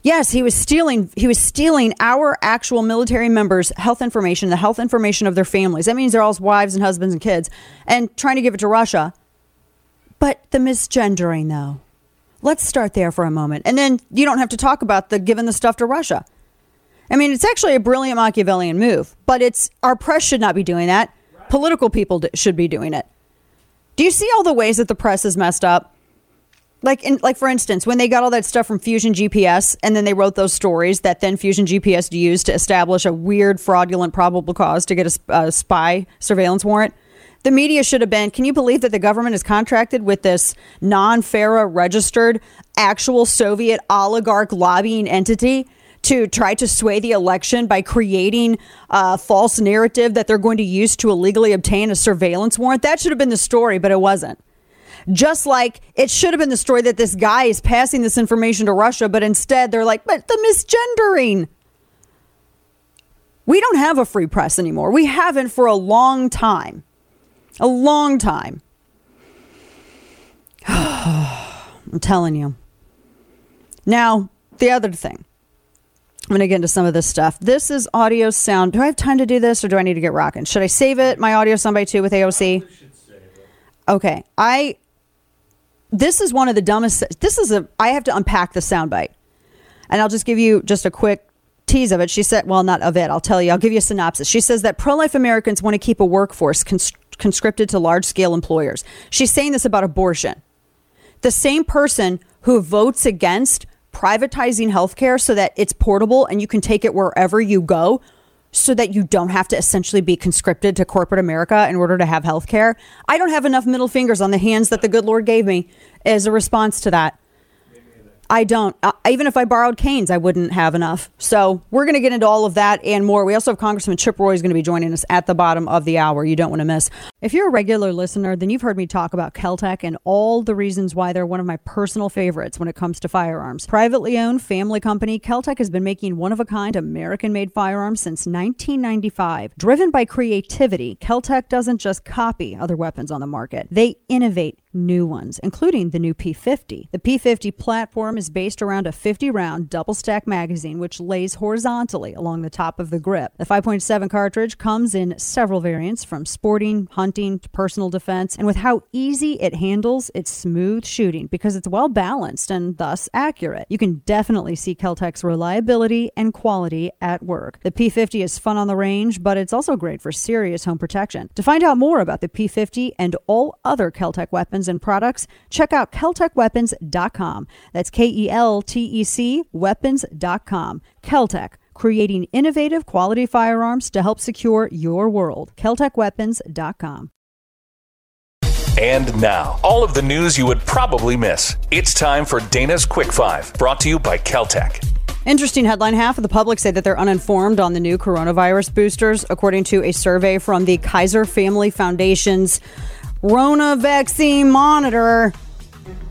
Yes, he was stealing. He was stealing our actual military members' health information, the health information of their families. That means they're all wives and husbands and kids, and trying to give it to Russia. But the misgendering, though. Let's start there for a moment. And then you don't have to talk about the giving the stuff to Russia. I mean, it's actually a brilliant Machiavellian move, but it's our press should not be doing that. Political people should be doing it. Do you see all the ways that the press is messed up? Like, in, like for instance, when they got all that stuff from Fusion GPS, and then they wrote those stories that then Fusion GPS used to establish a weird, fraudulent, probable cause to get a, a spy surveillance warrant. The media should have been. Can you believe that the government is contracted with this non-FARA registered actual Soviet oligarch lobbying entity to try to sway the election by creating a false narrative that they're going to use to illegally obtain a surveillance warrant? That should have been the story, but it wasn't. Just like it should have been the story that this guy is passing this information to Russia, but instead they're like, but the misgendering. We don't have a free press anymore. We haven't for a long time. A long time. I'm telling you. Now, the other thing. I'm going to get into some of this stuff. This is audio sound. Do I have time to do this or do I need to get rocking? Should I save it, my audio soundbite too with AOC? Okay. I this is one of the dumbest this is a I have to unpack the soundbite. And I'll just give you just a quick tease of it. She said, well, not of it. I'll tell you. I'll give you a synopsis. She says that pro-life Americans want to keep a workforce cons- conscripted to large-scale employers. She's saying this about abortion. The same person who votes against privatizing healthcare so that it's portable and you can take it wherever you go so that you don't have to essentially be conscripted to corporate America in order to have healthcare. I don't have enough middle fingers on the hands that the good Lord gave me as a response to that. I don't. Uh, even if I borrowed Kane's, I wouldn't have enough. So we're going to get into all of that and more. We also have Congressman Chip Roy is going to be joining us at the bottom of the hour. You don't want to miss. If you're a regular listener, then you've heard me talk about Keltec and all the reasons why they're one of my personal favorites when it comes to firearms. Privately owned family company, Keltec has been making one of a kind American made firearms since 1995. Driven by creativity, Keltec doesn't just copy other weapons on the market, they innovate new ones, including the new P50. The P50 platform is based around a 50 round double stack magazine, which lays horizontally along the top of the grip. The 5.7 cartridge comes in several variants from sporting, hunting to personal defense, and with how easy it handles, it's smooth shooting because it's well balanced and thus accurate. You can definitely see Keltec's reliability and quality at work. The P50 is fun on the range, but it's also great for serious home protection. To find out more about the P50 and all other Keltec weapons and products, check out KeltecWeapons.com. That's K E L T E C weapons.com. Keltec, creating innovative quality firearms to help secure your world. KeltecWeapons.com. And now, all of the news you would probably miss. It's time for Dana's Quick Five, brought to you by Keltec. Interesting headline. Half of the public say that they're uninformed on the new coronavirus boosters, according to a survey from the Kaiser Family Foundation's Rona Vaccine Monitor.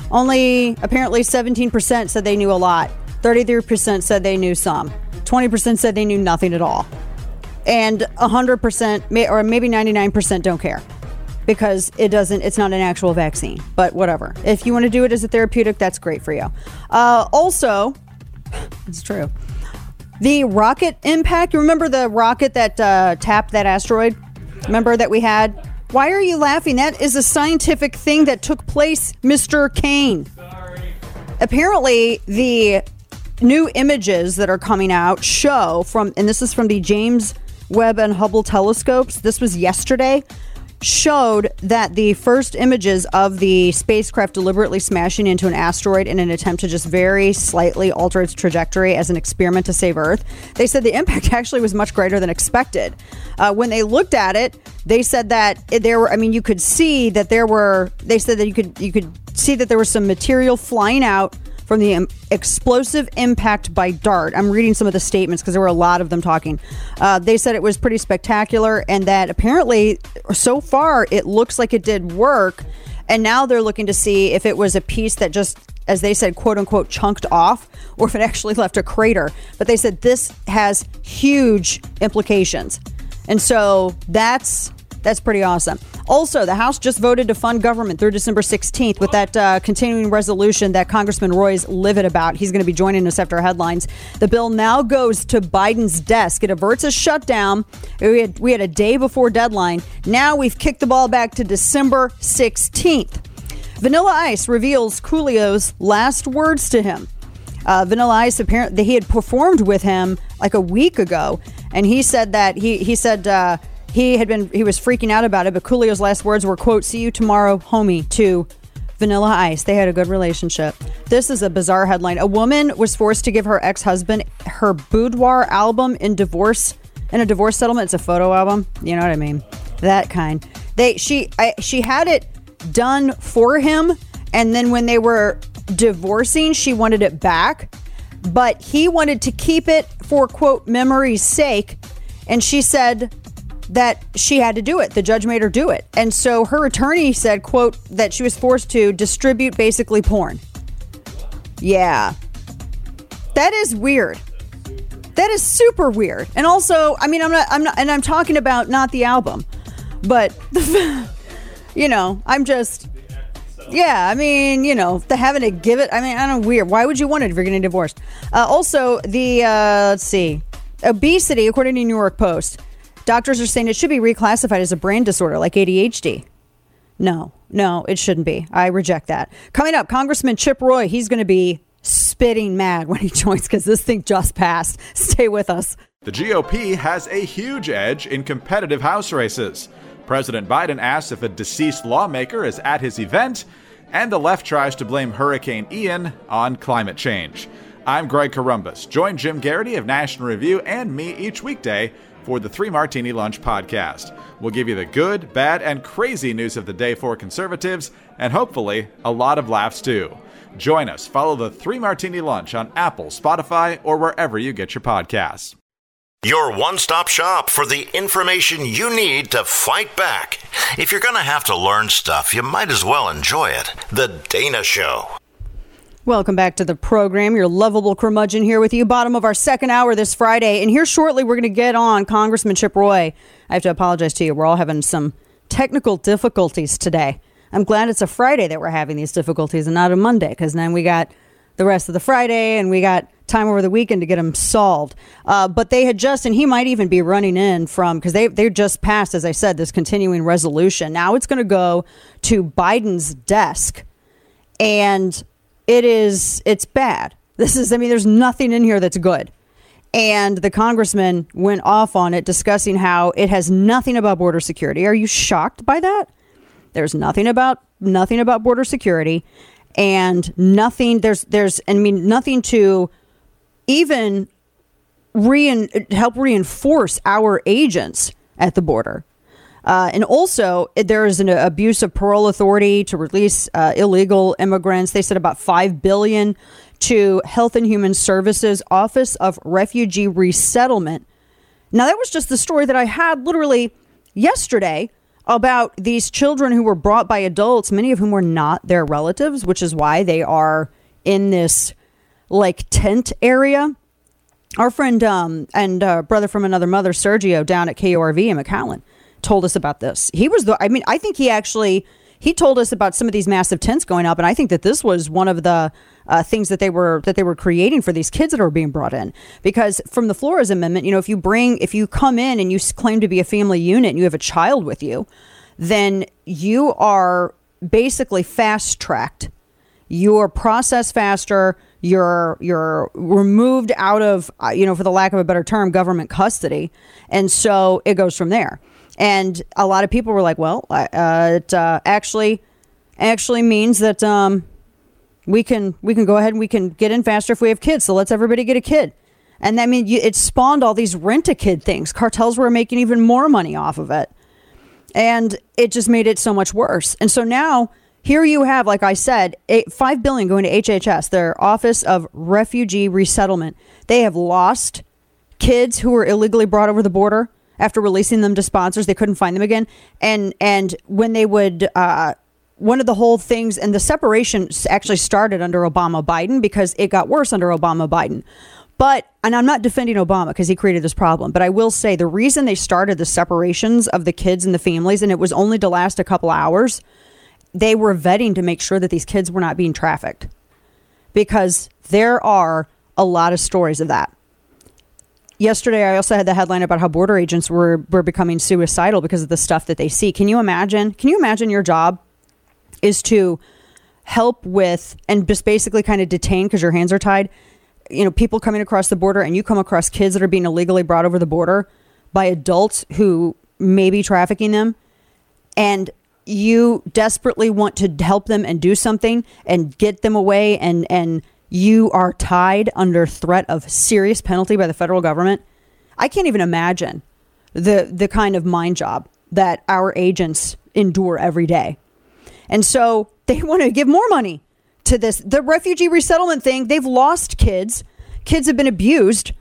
Only apparently 17% said they knew a lot. 33% said they knew some. 20% said they knew nothing at all. And 100% or maybe 99% don't care because it doesn't it's not an actual vaccine but whatever if you want to do it as a therapeutic that's great for you uh, also it's true the rocket impact remember the rocket that uh, tapped that asteroid remember that we had why are you laughing? That is a scientific thing that took place mr kane. Apparently the new images that are coming out show from and this is from the james webb and hubble telescopes this was yesterday showed that the first images of the spacecraft deliberately smashing into an asteroid in an attempt to just very slightly alter its trajectory as an experiment to save Earth, they said the impact actually was much greater than expected. Uh, when they looked at it, they said that there were. I mean, you could see that there were. They said that you could you could see that there was some material flying out from the explosive impact by DART. I'm reading some of the statements because there were a lot of them talking. Uh, they said it was pretty spectacular and that apparently, so far, it looks like it did work. And now they're looking to see if it was a piece that just, as they said, quote unquote, chunked off or if it actually left a crater. But they said this has huge implications. And so that's that's pretty awesome. Also, the House just voted to fund government through December 16th with that uh, continuing resolution that Congressman Roy's livid about. He's going to be joining us after headlines. The bill now goes to Biden's desk. It averts a shutdown. We had, we had a day before deadline. Now we've kicked the ball back to December 16th. Vanilla Ice reveals Coolio's last words to him. Uh, Vanilla Ice apparently he had performed with him like a week ago, and he said that he he said uh, he had been he was freaking out about it. But Coolio's last words were "quote See you tomorrow, homie." To Vanilla Ice, they had a good relationship. This is a bizarre headline. A woman was forced to give her ex husband her boudoir album in divorce in a divorce settlement. It's a photo album. You know what I mean? That kind. They she I, she had it done for him, and then when they were divorcing, she wanted it back, but he wanted to keep it for quote memory's sake, and she said that she had to do it. The judge made her do it. And so her attorney said, quote, that she was forced to distribute basically porn. Yeah. That is weird. That is super weird. And also, I mean, I'm not, I'm not, and I'm talking about not the album, but, you know, I'm just, yeah, I mean, you know, the having to give it, I mean, I don't know, weird. Why would you want it if you're getting divorced? Uh, also, the, uh, let's see, obesity, according to New York Post, doctors are saying it should be reclassified as a brain disorder like ADHD. No, no, it shouldn't be. I reject that. Coming up, Congressman Chip Roy, he's going to be spitting mad when he joins because this thing just passed. Stay with us. The GOP has a huge edge in competitive House races. President Biden asks if a deceased lawmaker is at his event, and the left tries to blame Hurricane Ian on climate change. I'm Greg Corombos. Join Jim Geraghty of National Review and me each weekday for the Three Martini Lunch podcast. We'll give you the good, bad, and crazy news of the day for conservatives, and hopefully a lot of laughs too. Join us. Follow the Three Martini Lunch on Apple, Spotify, or wherever you get your podcasts. Your one stop shop for the information you need to fight back. If you're going to have to learn stuff, you might as well enjoy it. The Dana Show. Welcome back to the program. Your lovable curmudgeon here with you, bottom of our second hour this Friday. And here shortly, we're going to get on Congressman Chip Roy. I have to apologize to you. We're all having some technical difficulties today. I'm glad it's a Friday that we're having these difficulties and not a Monday, because then we got the rest of the Friday and we got time over the weekend to get them solved. Uh, but they had just, and he might even be running in from because they they just passed, as I said, this continuing resolution. Now it's going to go to Biden's desk, and it is it's bad. This is, I mean, there's nothing in here that's good. And the congressman went off on it, discussing how it has nothing about border security. Are you shocked by that? There's nothing about nothing about border security, and nothing. There's there's I mean nothing to even rein, help reinforce our agents at the border. Uh, and also, there is an abuse of parole authority to release uh, illegal immigrants. They said about five billion to Health and Human Services Office of Refugee Resettlement. Now, that was just the story that I had literally yesterday about these children who were brought by adults, many of whom were not their relatives, which is why they are in this like tent area. Our friend um, and uh, brother from another mother, Sergio, down at KURV in McAllen, told us about this. He was the, I mean, I think he actually he told us about some of these massive tents going up, and I think that this was one of the uh, things that they were that they were creating for these kids that are being brought in. Because from the Flores Amendment, you know, if you bring if you come in and you claim to be a family unit and you have a child with you, then you are basically fast tracked. You're processed faster. You're you're removed out of uh, you know, for the lack of a better term, government custody, and so it goes from there. And a lot of people were like, "Well, uh, it uh, actually actually means that um, we can we can go ahead and we can get in faster if we have kids. So let's everybody get a kid." And I mean, it spawned all these rent a kid things. Cartels were making even more money off of it, and it just made it so much worse. And so now here you have, like I said, eight, five billion going to HHS, their Office of Refugee Resettlement. They have lost kids who were illegally brought over the border after releasing them to sponsors. They couldn't find them again, and and when they would. Uh, one of the whole things and the separation actually started under Obama Biden because it got worse under Obama Biden. But, and I'm not defending Obama because he created this problem, but I will say the reason they started the separations of the kids and the families, and it was only to last a couple hours, they were vetting to make sure that these kids were not being trafficked because there are a lot of stories of that. Yesterday, I also had the headline about how border agents were, were becoming suicidal because of the stuff that they see. Can you imagine? Can you imagine your job is to help with and just basically kind of detain because your hands are tied. You know, people coming across the border, and you come across kids that are being illegally brought over the border by adults who may be trafficking them, and you desperately want to help them and do something and get them away, and and you are tied under threat of serious penalty by the federal government. I can't even imagine the the kind of mind job that our agents endure every day. And so they want to give more money to this. The refugee resettlement thing, they've lost kids. Kids have been abused.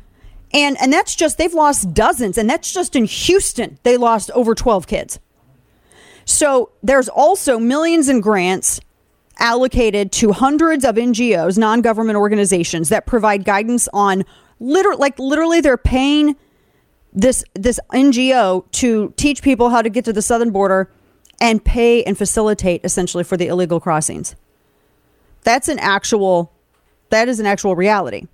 And and that's just they've lost dozens and that's just in Houston. They lost over 12 kids. So there's also millions in grants allocated to hundreds of NGOs, non-government organizations that provide guidance on literally like literally they're paying this this NGO to teach people how to get to the southern border and pay and facilitate essentially for the illegal crossings. That's an actual that is an actual reality.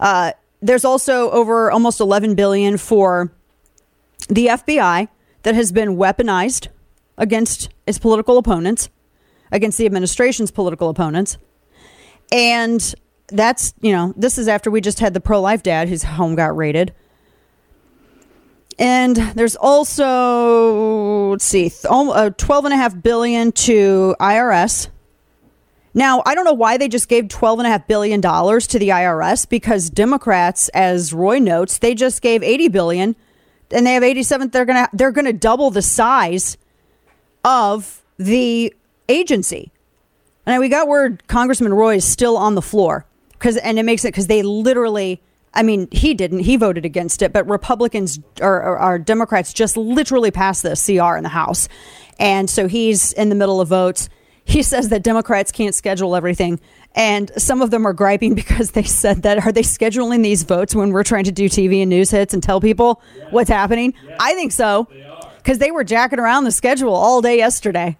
Uh, there's also over almost 11 billion for the FBI that has been weaponized against its political opponents, against the administration's political opponents. And that's, you know, this is after we just had the pro life dad whose home got raided. And there's also, let's see, uh, 12 and a half to IRS. Now, I don't know why they just gave 12 and a half billion dollars to the IRS because Democrats, as Roy notes, they just gave 80 billion and they have 87 they're going to they're going to double the size of the agency. And we got word Congressman Roy is still on the floor cuz and it makes it cuz they literally I mean, he didn't. He voted against it, but Republicans or, or, or, Democrats just literally passed the CR in the House. And so he's in the middle of votes. He says that Democrats can't schedule everything. And some of them are griping because they said that are they scheduling these votes when we're trying to do TV and news hits and tell people yeah. what's happening? Yeah. I think so. Because they, they were jacking around the schedule all day yesterday.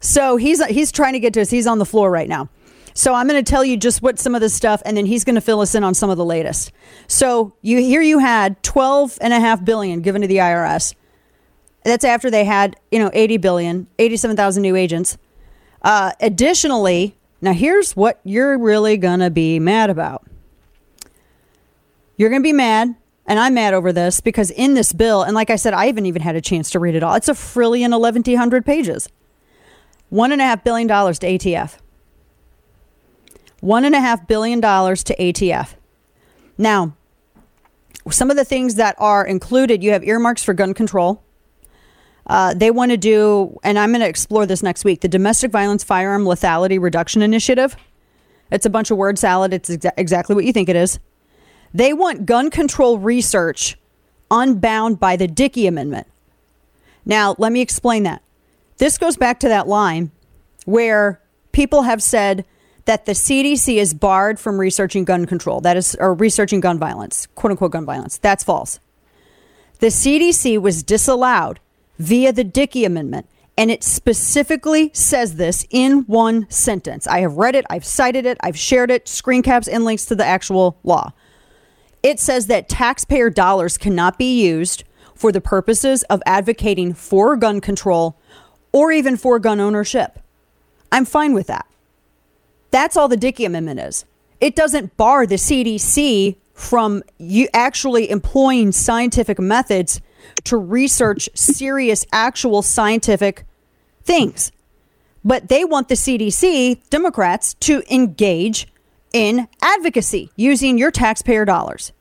So he's he's trying to get to us. He's on the floor right now. So I'm going to tell you just what some of this stuff, and then he's going to fill us in on some of the latest. So you here you had 12 and a half billion given to the IRS. That's after they had you know 80 billion, 87,000 new agents. Uh, additionally, now here's what you're really going to be mad about. You're going to be mad and I'm mad over this because in this bill, and like I said, I haven't even had a chance to read it all. It's a frillion, 1100 pages. One and a half billion dollars to ATF. $1.5 billion to ATF. Now, some of the things that are included, you have earmarks for gun control. Uh, they want to do, and I'm going to explore this next week, the Domestic Violence Firearm Lethality Reduction Initiative. It's a bunch of word salad. It's exa- exactly what you think it is. They want gun control research unbound by the Dickey Amendment. Now, let me explain that. This goes back to that line where people have said that the CDC is barred from researching gun control. That is, or researching gun violence, quote unquote gun violence. That's false. The CDC was disallowed via the Dickey Amendment, and it specifically says this in one sentence. I have read it, I've cited it, I've shared it, screen caps and links to the actual law. It says that taxpayer dollars cannot be used for the purposes of advocating for gun control or even for gun ownership. I'm fine with that. That's all the Dickey Amendment is. It doesn't bar the CDC from you actually employing scientific methods to research serious, actual scientific things. But they want the CDC, Democrats, to engage in advocacy using your taxpayer dollars.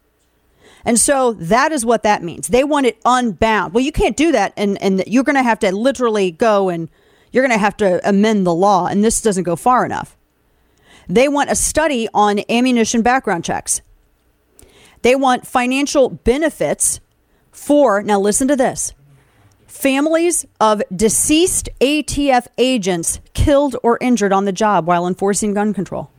And so that is what that means. They want it unbound. Well, you can't do that. And, and you're going to have to literally go and you're going to have to amend the law. And this doesn't go far enough. They want a study on ammunition background checks. They want financial benefits for, now listen to this families of deceased ATF agents killed or injured on the job while enforcing gun control.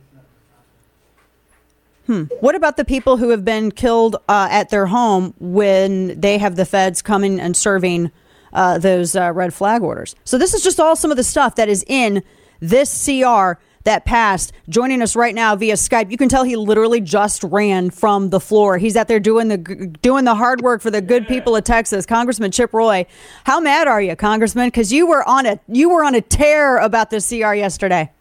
Hmm. What about the people who have been killed uh, at their home when they have the feds coming and serving uh, those uh, red flag orders? So, this is just all some of the stuff that is in this CR that passed. Joining us right now via Skype, you can tell he literally just ran from the floor. He's out there doing the doing the hard work for the good people of Texas. Congressman Chip Roy, how mad are you, Congressman? Because you were on a you were on a tear about this CR yesterday.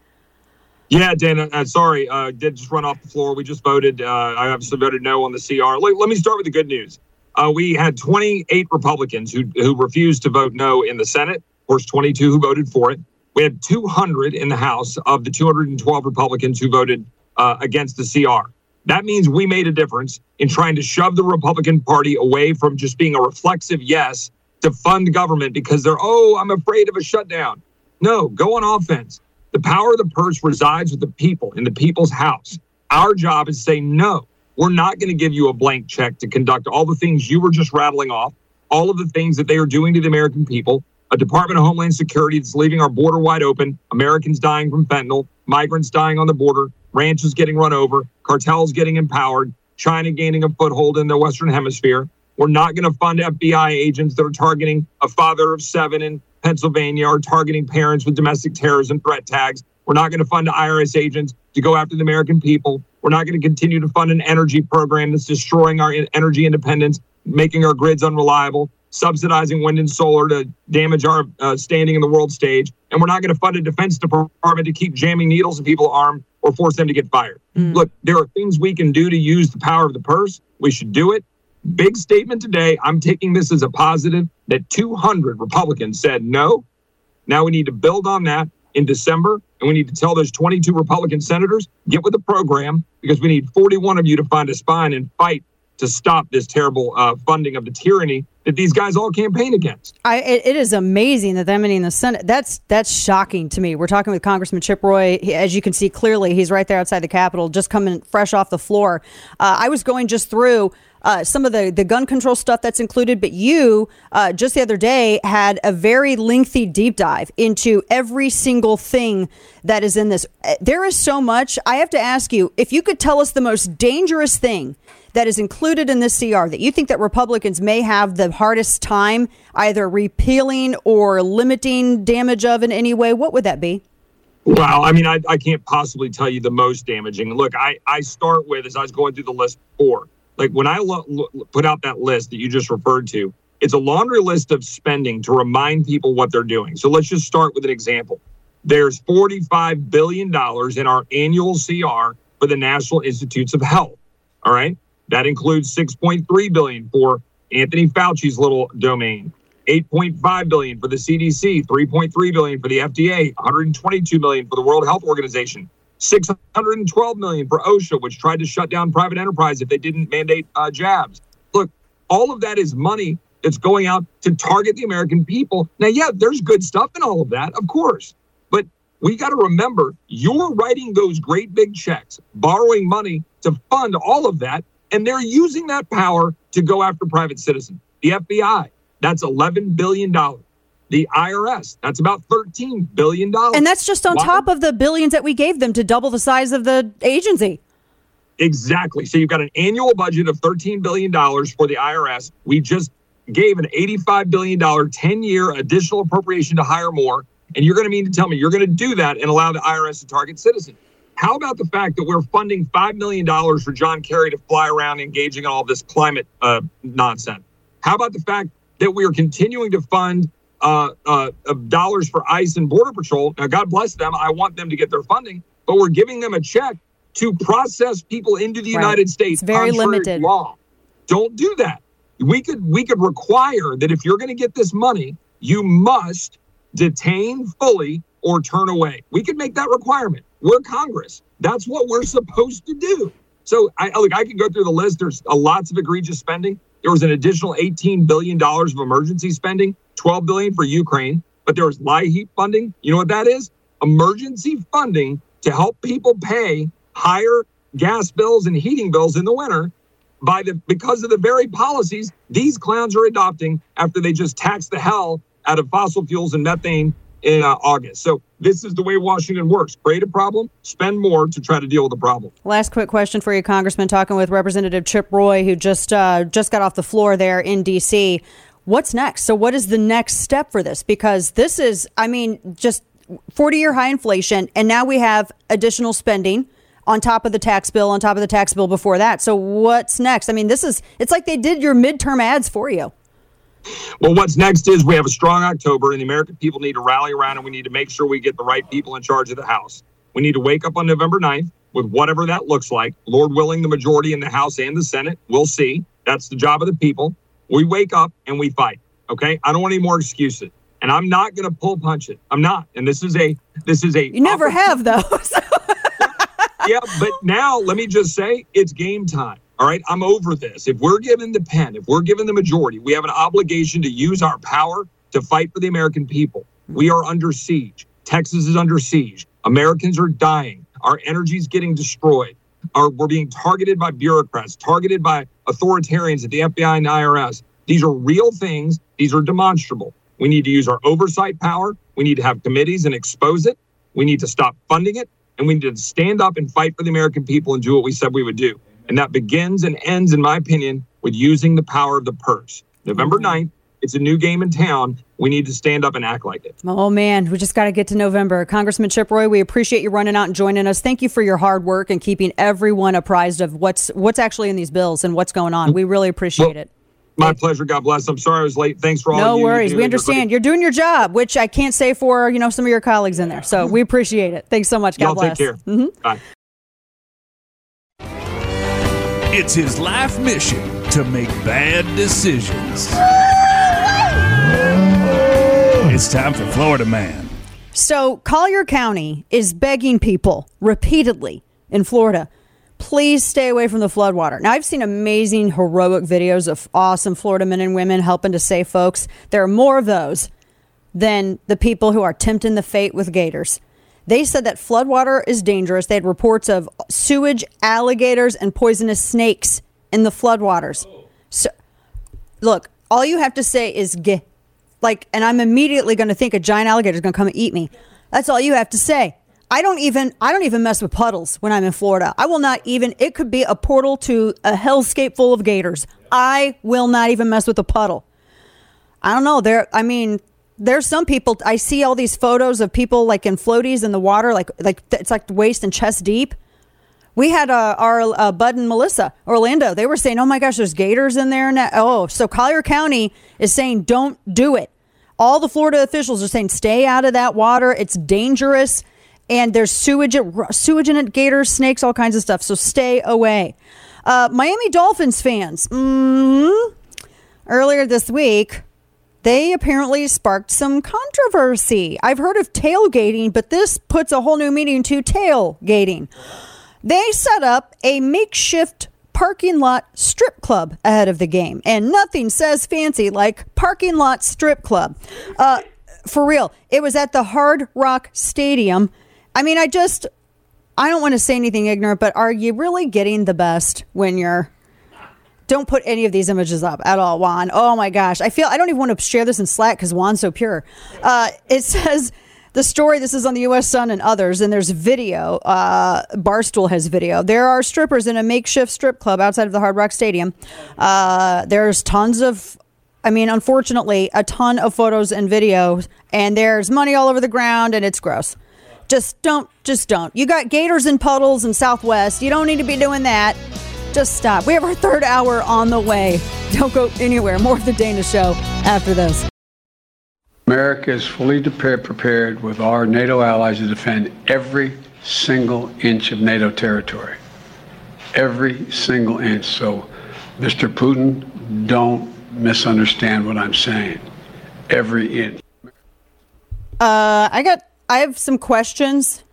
Yeah, Dana. Uh, sorry, uh, did just run off the floor. We just voted. Uh, I obviously voted no on the CR. Let, let me start with the good news. Uh, we had 28 Republicans who who refused to vote no in the Senate. Of course, 22 who voted for it. We had 200 in the House of the 212 Republicans who voted uh, against the CR. That means we made a difference in trying to shove the Republican Party away from just being a reflexive yes to fund government because they're, oh, I'm afraid of a shutdown. No, go on offense. The power of the purse resides with the people in the people's house. Our job is to say, no, we're not going to give you a blank check to conduct all the things you were just rattling off, all of the things that they are doing to the American people. A Department of Homeland Security that's leaving our border wide open, Americans dying from fentanyl, migrants dying on the border, ranches getting run over, cartels getting empowered, China gaining a foothold in the Western Hemisphere. We're not going to fund FBI agents that are targeting a father of seven in Pennsylvania are targeting parents with domestic terrorism threat tags. We're not going to fund IRS agents to go after the American people. We're not going to continue to fund an energy program that's destroying our energy independence, making our grids unreliable, subsidizing wind and solar to damage our uh, standing in the world stage. And we're not going to fund a defense department to keep jamming needles in people's arms or force them to get fired. Mm. Look, there are things we can do to use the power of the purse. We should do it. Big statement today. I'm taking this as a positive that 200 Republicans said no. Now we need to build on that in December, and we need to tell those 22 Republican senators get with the program because we need 41 of you to find a spine and fight to stop this terrible uh, funding of the tyranny that these guys all campaign against. I, it, it is amazing that them in the Senate. That's that's shocking to me. We're talking with Congressman Chip Roy. He, as you can see clearly, he's right there outside the Capitol, just coming fresh off the floor. Uh, I was going just through uh, some of the, the gun control stuff that's included, but you uh, just the other day had a very lengthy deep dive into every single thing that is in this. Uh, there is so much. I have to ask you if you could tell us the most dangerous thing that is included in this CR that you think that Republicans may have the hardest time either repealing or limiting damage of in any way, what would that be? Well, I mean, I, I can't possibly tell you the most damaging. Look, I, I start with, as I was going through the list before, like when I lo- lo- put out that list that you just referred to, it's a laundry list of spending to remind people what they're doing. So let's just start with an example. There's $45 billion in our annual CR for the National Institutes of Health. All right. That includes 6.3 billion for Anthony Fauci's little domain, 8.5 billion for the CDC, 3.3 billion for the FDA, 122 million for the World Health Organization, 612 million for OSHA, which tried to shut down private enterprise if they didn't mandate uh, jabs. Look, all of that is money that's going out to target the American people. Now, yeah, there's good stuff in all of that, of course. But we got to remember you're writing those great big checks, borrowing money to fund all of that and they're using that power to go after private citizens. The FBI, that's $11 billion. The IRS, that's about $13 billion. And that's just on Why? top of the billions that we gave them to double the size of the agency. Exactly. So you've got an annual budget of $13 billion for the IRS. We just gave an $85 billion 10 year additional appropriation to hire more. And you're going to mean to tell me you're going to do that and allow the IRS to target citizens. How about the fact that we're funding $5 million for John Kerry to fly around engaging in all this climate uh, nonsense? How about the fact that we are continuing to fund uh, uh, dollars for ICE and Border Patrol? Now, God bless them. I want them to get their funding, but we're giving them a check to process people into the right. United States. It's very limited. Law. Don't do that. We could we could require that if you're going to get this money, you must detain fully or turn away. We could make that requirement. We're Congress. That's what we're supposed to do. So I look, I can go through the list. There's a lots of egregious spending. There was an additional $18 billion of emergency spending, 12 billion for Ukraine, but there was LIHEAP funding. You know what that is? Emergency funding to help people pay higher gas bills and heating bills in the winter by the because of the very policies these clowns are adopting after they just tax the hell out of fossil fuels and methane in uh, August. So this is the way Washington works. Create a problem, spend more to try to deal with the problem. Last quick question for you, Congressman. Talking with Representative Chip Roy, who just uh, just got off the floor there in D.C. What's next? So, what is the next step for this? Because this is, I mean, just 40 year high inflation, and now we have additional spending on top of the tax bill, on top of the tax bill before that. So, what's next? I mean, this is, it's like they did your midterm ads for you. Well, what's next is we have a strong October, and the American people need to rally around, and we need to make sure we get the right people in charge of the House. We need to wake up on November 9th with whatever that looks like. Lord willing, the majority in the House and the Senate. We'll see. That's the job of the people. We wake up and we fight. Okay. I don't want any more excuses. And I'm not going to pull punch it. I'm not. And this is a, this is a, You never have, though. yeah, but now let me just say it's game time. All right, I'm over this. If we're given the pen, if we're given the majority, we have an obligation to use our power to fight for the American people. We are under siege. Texas is under siege. Americans are dying. Our energy is getting destroyed. Our, we're being targeted by bureaucrats, targeted by authoritarians at the FBI and the IRS. These are real things. These are demonstrable. We need to use our oversight power. We need to have committees and expose it. We need to stop funding it. And we need to stand up and fight for the American people and do what we said we would do. And that begins and ends, in my opinion, with using the power of the purse. November 9th, it's a new game in town. We need to stand up and act like it. Oh man, we just got to get to November. Congressman Chip Roy, we appreciate you running out and joining us. Thank you for your hard work and keeping everyone apprised of what's what's actually in these bills and what's going on. We really appreciate Well, it. My pleasure. God bless. I'm sorry I was late. Thanks for all No you worries. We understand. You're doing your job, which I can't say for, you know, some of your colleagues in there. So we appreciate it. Thanks so much. God Y'all bless. take care. Mhm. Bye. It's his life mission to make bad decisions. It's time for Florida Man. So, Collier County is begging people repeatedly in Florida, please stay away from the floodwater. Now, I've seen amazing, heroic videos of awesome Florida men and women helping to save folks. There are more of those than the people who are tempting the fate with gators. They said that floodwater is dangerous. They had reports of sewage, alligators, and poisonous snakes in the floodwaters. So, look, all you have to say is "geh," like, and I'm immediately going to think a giant alligator is going to come and eat me. That's all you have to say. I don't even I don't even mess with puddles when I'm in Florida. I will not even. It could be a portal to a hellscape full of gators. I will not even mess with a puddle. I don't know. There, I mean, there's some people. I see all these photos of people like in floaties in the water, like like it's like waist and chest deep. We had uh, our uh, Bud and Melissa Orlando. They were saying, "Oh my gosh, there's gators in there now." Oh, so Collier County is saying, "Don't do it." All the Florida officials are saying, "Stay out of that water. It's dangerous." And there's sewage, sewage in it, gators, snakes, all kinds of stuff. So stay away. Uh, Miami Dolphins fans. mm Earlier this week, they apparently sparked some controversy. I've heard of tailgating, but this puts a whole new meaning to tailgating. They set up a makeshift parking lot strip club ahead of the game, and nothing says fancy like parking lot strip club. Uh, for real, it was at the Hard Rock Stadium. I mean, I just, I don't want to say anything ignorant, but are you really getting the best when you're don't put any of these images up at all, Juan. Oh my gosh. I feel I don't even want to share this in Slack because Juan's so pure. Uh, it says the story, this is on the US Sun and others, and there's video. Uh, Barstool has video. There are strippers in a makeshift strip club outside of the Hard Rock Stadium. Uh, there's tons of I mean, unfortunately, a ton of photos and videos, and there's money all over the ground, and it's gross. Just don't, just don't. You got gators and puddles in Southwest. You don't need to be doing that. Just stop. We have our third hour on the way. Don't go anywhere. More of the Dana Show after this. America is fully prepared, prepared with our NATO allies to defend every single inch of NATO territory. Every single inch. So, Mr. Putin, don't misunderstand what I'm saying. Every inch. Uh, I got. I have some questions.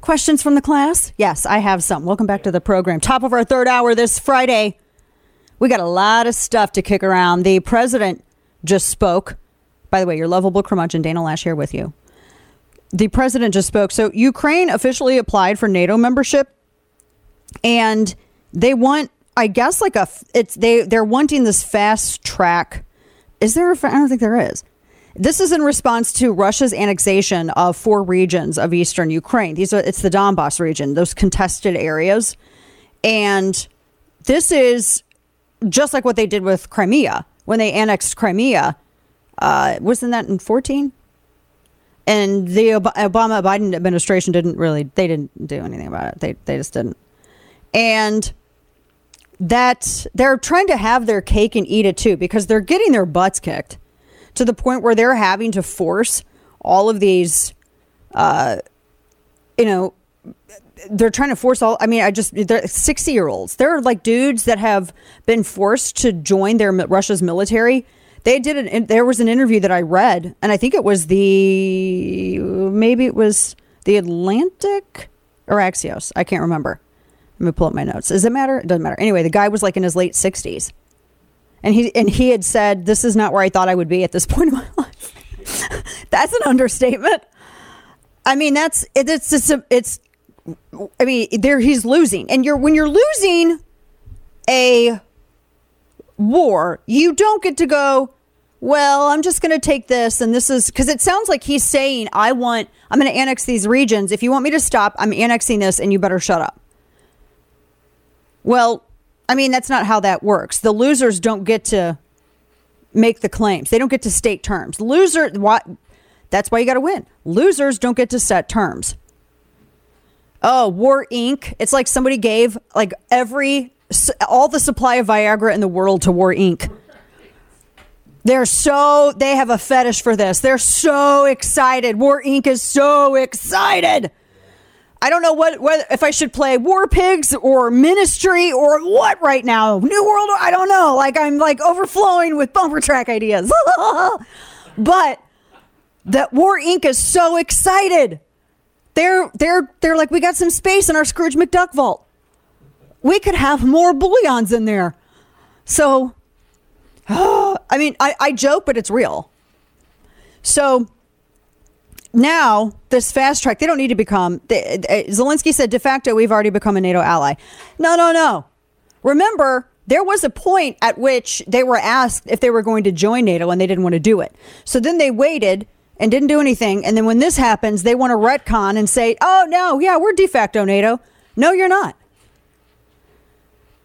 Questions from the class? Yes, I have some. Welcome back to the program. Top of our third hour this Friday. We got a lot of stuff to kick around. The president just spoke. By the way, your lovable curmudgeon, Dana Loesch, here with you. The president just spoke. So Ukraine officially applied for NATO membership, and they want, I guess, like a. It's they they're wanting this fast track. Is there? A, I don't think there is. This is in response to Russia's annexation of four regions of eastern Ukraine. These are it's the Donbass region, those contested areas. And this is just like what they did with Crimea when they annexed Crimea. Uh, wasn't that in 14? And the Ob- Obama Biden administration didn't really they didn't do anything about it. They they just didn't. And that they're trying to have their cake and eat it too because they're getting their butts kicked to the point where they're having to force all of these, uh, you know, they're trying to force all. I mean, I just they're sixty year olds. They're like dudes that have been forced to join their Russia's military. They did it. There was an interview that I read, and I think it was the maybe it was the Atlantic or Axios. I can't remember. Let me pull up my notes. Does it matter? It doesn't matter. Anyway, the guy was like in his late sixties, and he and he had said, "This is not where I thought I would be at this point in my life." that's an understatement. I mean, that's it, it's just a, it's. I mean, there he's losing, and you're when you're losing a war, you don't get to go. Well, I'm just going to take this, and this is because it sounds like he's saying, "I want, I'm going to annex these regions. If you want me to stop, I'm annexing this, and you better shut up." Well, I mean, that's not how that works. The losers don't get to make the claims. They don't get to state terms. Loser, what? That's why you got to win. Losers don't get to set terms. Oh, War Inc. It's like somebody gave like every all the supply of Viagra in the world to War Inc. They're so they have a fetish for this. They're so excited. War Inc. is so excited. I don't know what, what if I should play War Pigs or Ministry or what right now. New World, I don't know. Like I'm like overflowing with bumper track ideas. but that War Inc. is so excited. They're they're they're like we got some space in our Scrooge McDuck vault. We could have more bullions in there. So I mean I, I joke, but it's real. So now this fast track, they don't need to become. They, Zelensky said de facto, we've already become a NATO ally. No, no, no. Remember, there was a point at which they were asked if they were going to join NATO and they didn't want to do it. So then they waited and didn't do anything. And then when this happens, they want to retcon and say, oh, no, yeah, we're de facto NATO. No, you're not.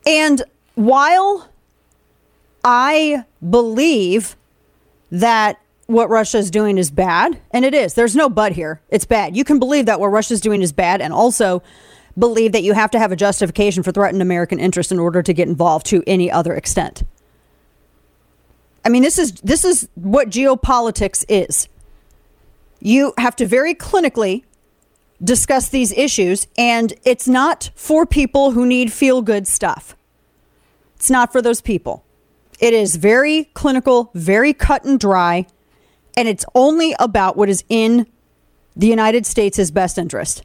And while I believe that what Russia is doing is bad, and it is. There's no but here. It's bad. You can believe that what Russia is doing is bad, and also believe that you have to have a justification for threatened American interests in order to get involved to any other extent. I mean, this is this is what geopolitics is. You have to very clinically discuss these issues, and it's not for people who need feel good stuff. It's not for those people. It is very clinical, very cut and dry and it's only about what is in the United States' best interest.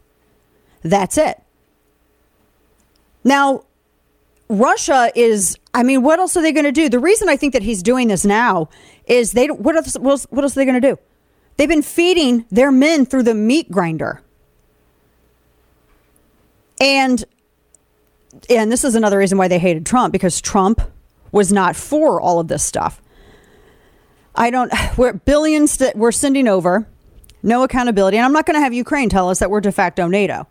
That's it. Now, Russia is, I mean, what else are they going to do? The reason I think that he's doing this now is they, what else, what else, are they going to do? They've been feeding their men through the meat grinder. And, and this is another reason why they hated Trump because Trump was not for all of this stuff. I don't, we're billions that we're sending over, no accountability. And I'm not going to have Ukraine tell us that we're de facto NATO.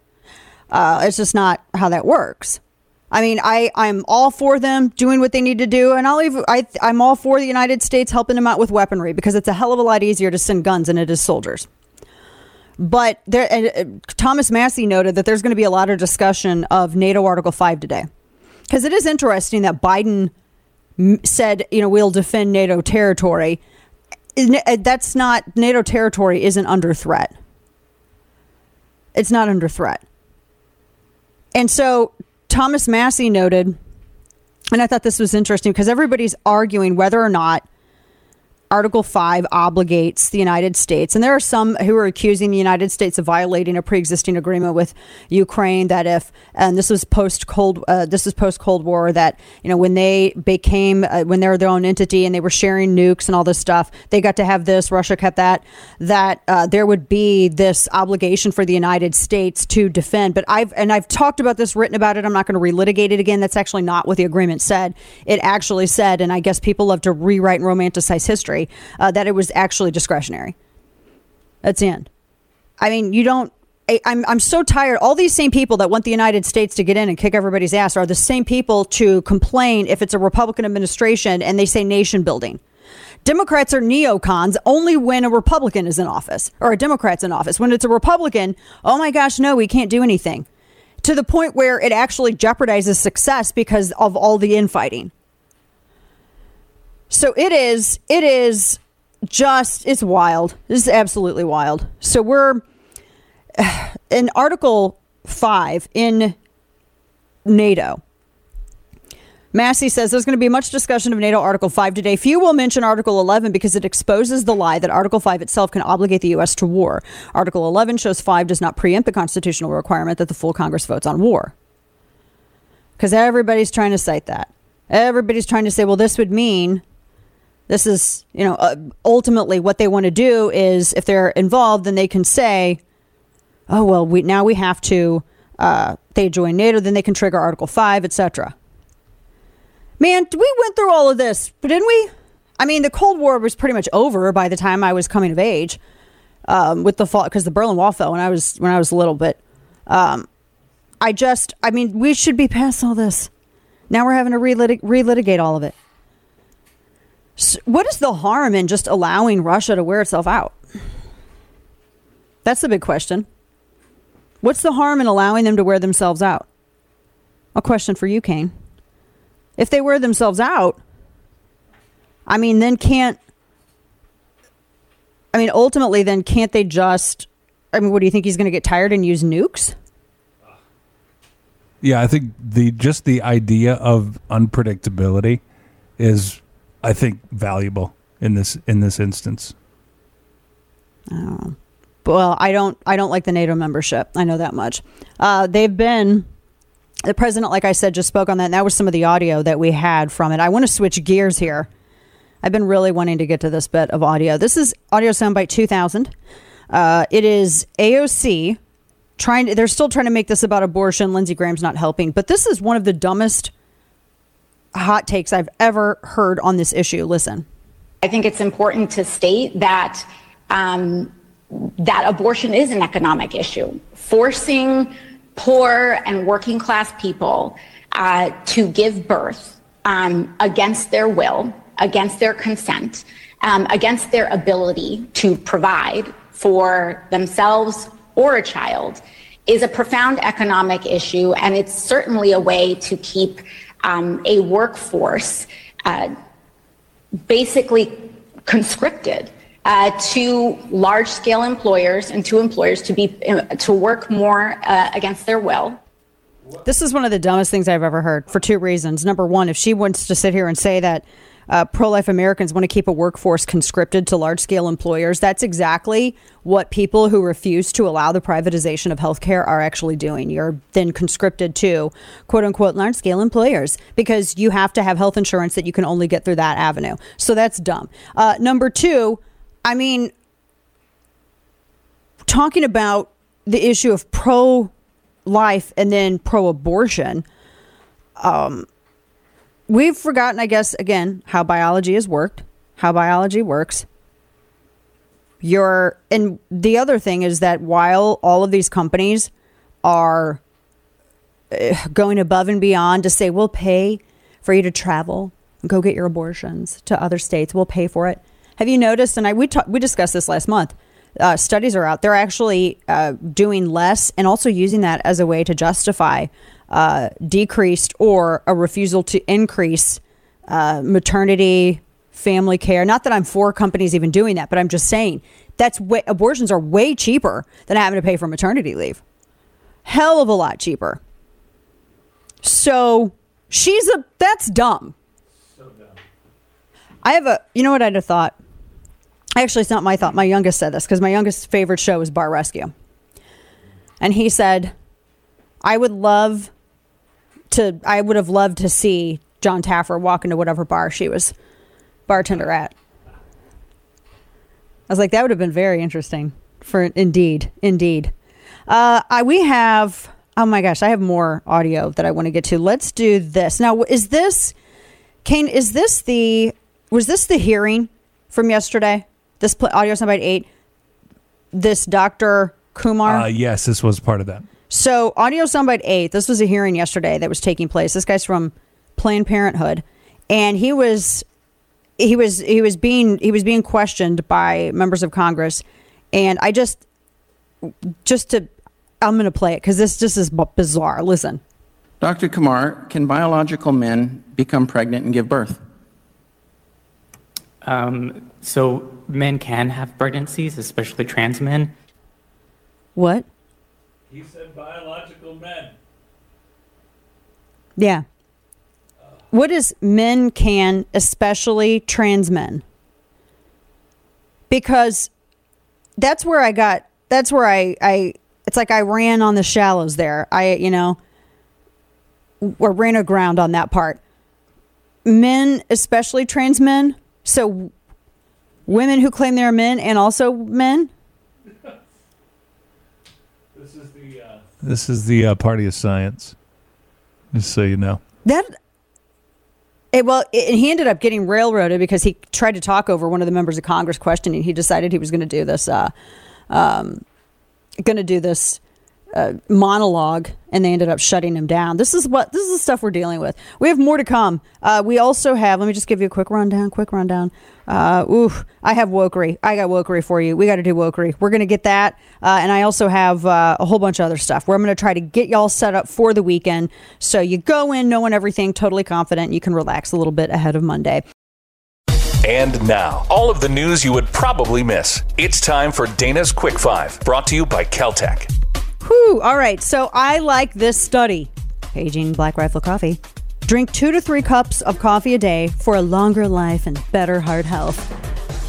Uh, it's just not how that works. I mean, I, I'm all for them doing what they need to do, and I'll even, I, I'm all for the United States helping them out with weaponry because it's a hell of a lot easier to send guns than it is soldiers. But there, uh, Thomas Massie noted that there's going to be a lot of discussion of NATO Article 5 today. Because it is interesting that Biden said, you know, we'll defend NATO territory. Uh, that's not, NATO territory isn't under threat. It's not under threat. And so Thomas Massie noted, and I thought this was interesting because everybody's arguing whether or not Article 5 obligates the United States. And there are some who are accusing the United States of violating a pre existing agreement with Ukraine that if, and this was post Cold, uh, this is post Cold War, that, you know, when they became, uh, when they were their own entity and they were sharing nukes and all this stuff, they got to have this, Russia kept that, that uh, there would be this obligation for the United States to defend. But I've, and I've talked about this, written about it. I'm not going to relitigate it again. That's actually not what the agreement said. It actually said, and I guess people love to rewrite and romanticize history uh, that it was actually discretionary. That's the end. I mean, you don't. I, I'm I'm so tired. All these same people that want the United States to get in and kick everybody's ass are the same people to complain if it's a Republican administration and they say nation building. Democrats are neocons only when a Republican is in office or a Democrat's in office. When it's a Republican, oh my gosh, no, we can't do anything. To the point where it actually jeopardizes success because of all the infighting. So it is, it is just, it's wild. This is absolutely wild. So we're in Article 5 in NATO. Massie says there's going to be much discussion of NATO Article 5 today. Few will mention Article 11 because it exposes the lie that Article 5 itself can obligate the U.S. to war. Article 11 shows 5 does not preempt the constitutional requirement that the full Congress votes on war. Because everybody's trying to cite that. Everybody's trying to say, well, this would mean this is, you know, uh, ultimately what they want to do is if they're involved, then they can say, oh, well, we, now we have to, uh, they join NATO, then they can trigger Article 5, etc. Man, we went through all of this, but didn't we? I mean, the Cold War was pretty much over by the time I was coming of age, um, with the fall because the Berlin Wall fell when I was when I was little bit. Um, I just, I mean, we should be past all this. Now we're having to relitig- relitigate all of it. What is the harm in just allowing Russia to wear itself out? That's the big question. What's the harm in allowing them to wear themselves out? A question for you, Kane. If they wear themselves out, I mean, then can't. I mean, ultimately, then can't they just. I mean, what do you think he's going to get tired and use nukes? Yeah, I think the just the idea of unpredictability is, I think, valuable in this in this instance. Oh. Well, I don't. I don't like the NATO membership. I know that much. Uh, they've been the president, like I said, just spoke on that. And that was some of the audio that we had from it. I want to switch gears here. I've been really wanting to get to this bit of audio. This is audio soundbite 2000. Uh, it is AOC trying. To, they're still trying to make this about abortion. Lindsey Graham's not helping, but this is one of the dumbest hot takes I've ever heard on this issue. Listen. I think it's important to state that um, that abortion is an economic issue. Forcing poor and working class people uh, to give birth um, against their will, against their consent, um, against their ability to provide for themselves or a child is a profound economic issue. And it's certainly a way to keep um, a workforce uh, basically conscripted uh, to large scale employers and to employers to be uh, to work more uh, against their will. This is one of the dumbest things I've ever heard for two reasons. Number one, if she wants to sit here and say that uh, pro life Americans want to keep a workforce conscripted to large scale employers, that's exactly what people who refuse to allow the privatization of healthcare are actually doing. You're then conscripted to quote unquote large scale employers because you have to have health insurance that you can only get through that avenue. So that's dumb. Uh, number two, I mean, talking about the issue of pro life and then pro abortion, um, we've forgotten, I guess, again, how biology has worked, how biology works. You're, and the other thing is that while all of these companies are eh, going above and beyond to say, we'll pay for you to travel go get your abortions to other states, we'll pay for it. Have you noticed? And I we ta- we discussed this last month. Uh, studies are out. They're actually uh, doing less and also using that as a way to justify uh, decreased or a refusal to increase uh, maternity, family care. Not that I'm for companies even doing that, but I'm just saying that's way, abortions are way cheaper than having to pay for maternity leave. Hell of a lot cheaper. So she's a that's dumb. So dumb. I have a you know what I'd have thought Actually, it's not my thought. My youngest said this because my youngest favorite show is Bar Rescue. And he said, I would love to, I would have loved to see Jon Taffer walk into whatever bar she was bartender at. I was like, that would have been very interesting for indeed, indeed. Uh, I, we have, oh my gosh, I have more audio that I want to get to. Let's do this. Now, is this, Kane, is this the, was this the hearing from yesterday? This audio soundbite eight. This Dr. Kumar. Uh, yes, this was part of that. So audio soundbite eight. This was a hearing yesterday that was taking place. This guy's from Planned Parenthood, and he was he was he was being he was being questioned by members of Congress, and I just just to I'm going to play it because this just is bizarre. Listen. Dr. Kumar, can biological men become pregnant and give birth? Um, so men can have pregnancies, especially trans men. What? He said biological men. Yeah. What is men can, especially trans men? Because that's where I got, that's where I, I, it's like I ran on the shallows there. I, you know, or ran aground on that part. Men, especially trans men, so women who claim they're men and also men. This is the uh, party of science. Just so you know. That it, well, it, he ended up getting railroaded because he tried to talk over one of the members of Congress questioning. He decided he was going to do this, uh, um, going to do this uh, monologue, and they ended up shutting him down. This is what this is the stuff we're dealing with. We have more to come. Uh, we also have. Let me just give you a quick rundown. Quick rundown. Uh, ooh, I have wokery. I got wokery for you. We got to do wokery. We're gonna get that, uh, and I also have uh, a whole bunch of other stuff where I'm gonna try to get y'all set up for the weekend, so you go in knowing everything, totally confident. You can relax a little bit ahead of Monday. And now, all of the news you would probably miss. It's time for Dana's Quick Five, brought to you by Keltec. Whew. All right. So I like this study. Paging Black Rifle Coffee. Drink two to three cups of coffee a day for a longer life and better heart health.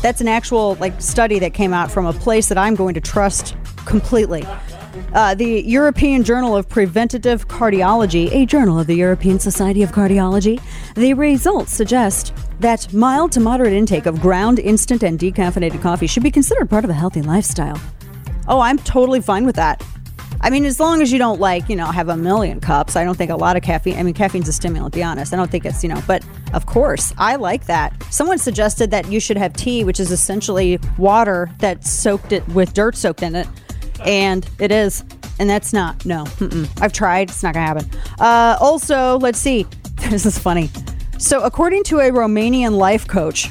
That's an actual like study that came out from a place that I'm going to trust completely. Uh, the European Journal of Preventative Cardiology, a journal of the European Society of Cardiology, the results suggest that mild to moderate intake of ground, instant, and decaffeinated coffee should be considered part of a healthy lifestyle. Oh, I'm totally fine with that. I mean, as long as you don't like, you know, have a million cups. I don't think a lot of caffeine. I mean, caffeine's a stimulant. Be honest. I don't think it's, you know, but of course, I like that. Someone suggested that you should have tea, which is essentially water that soaked it with dirt soaked in it, and it is, and that's not. No, mm-mm. I've tried. It's not gonna happen. Uh, also, let's see. This is funny. So, according to a Romanian life coach,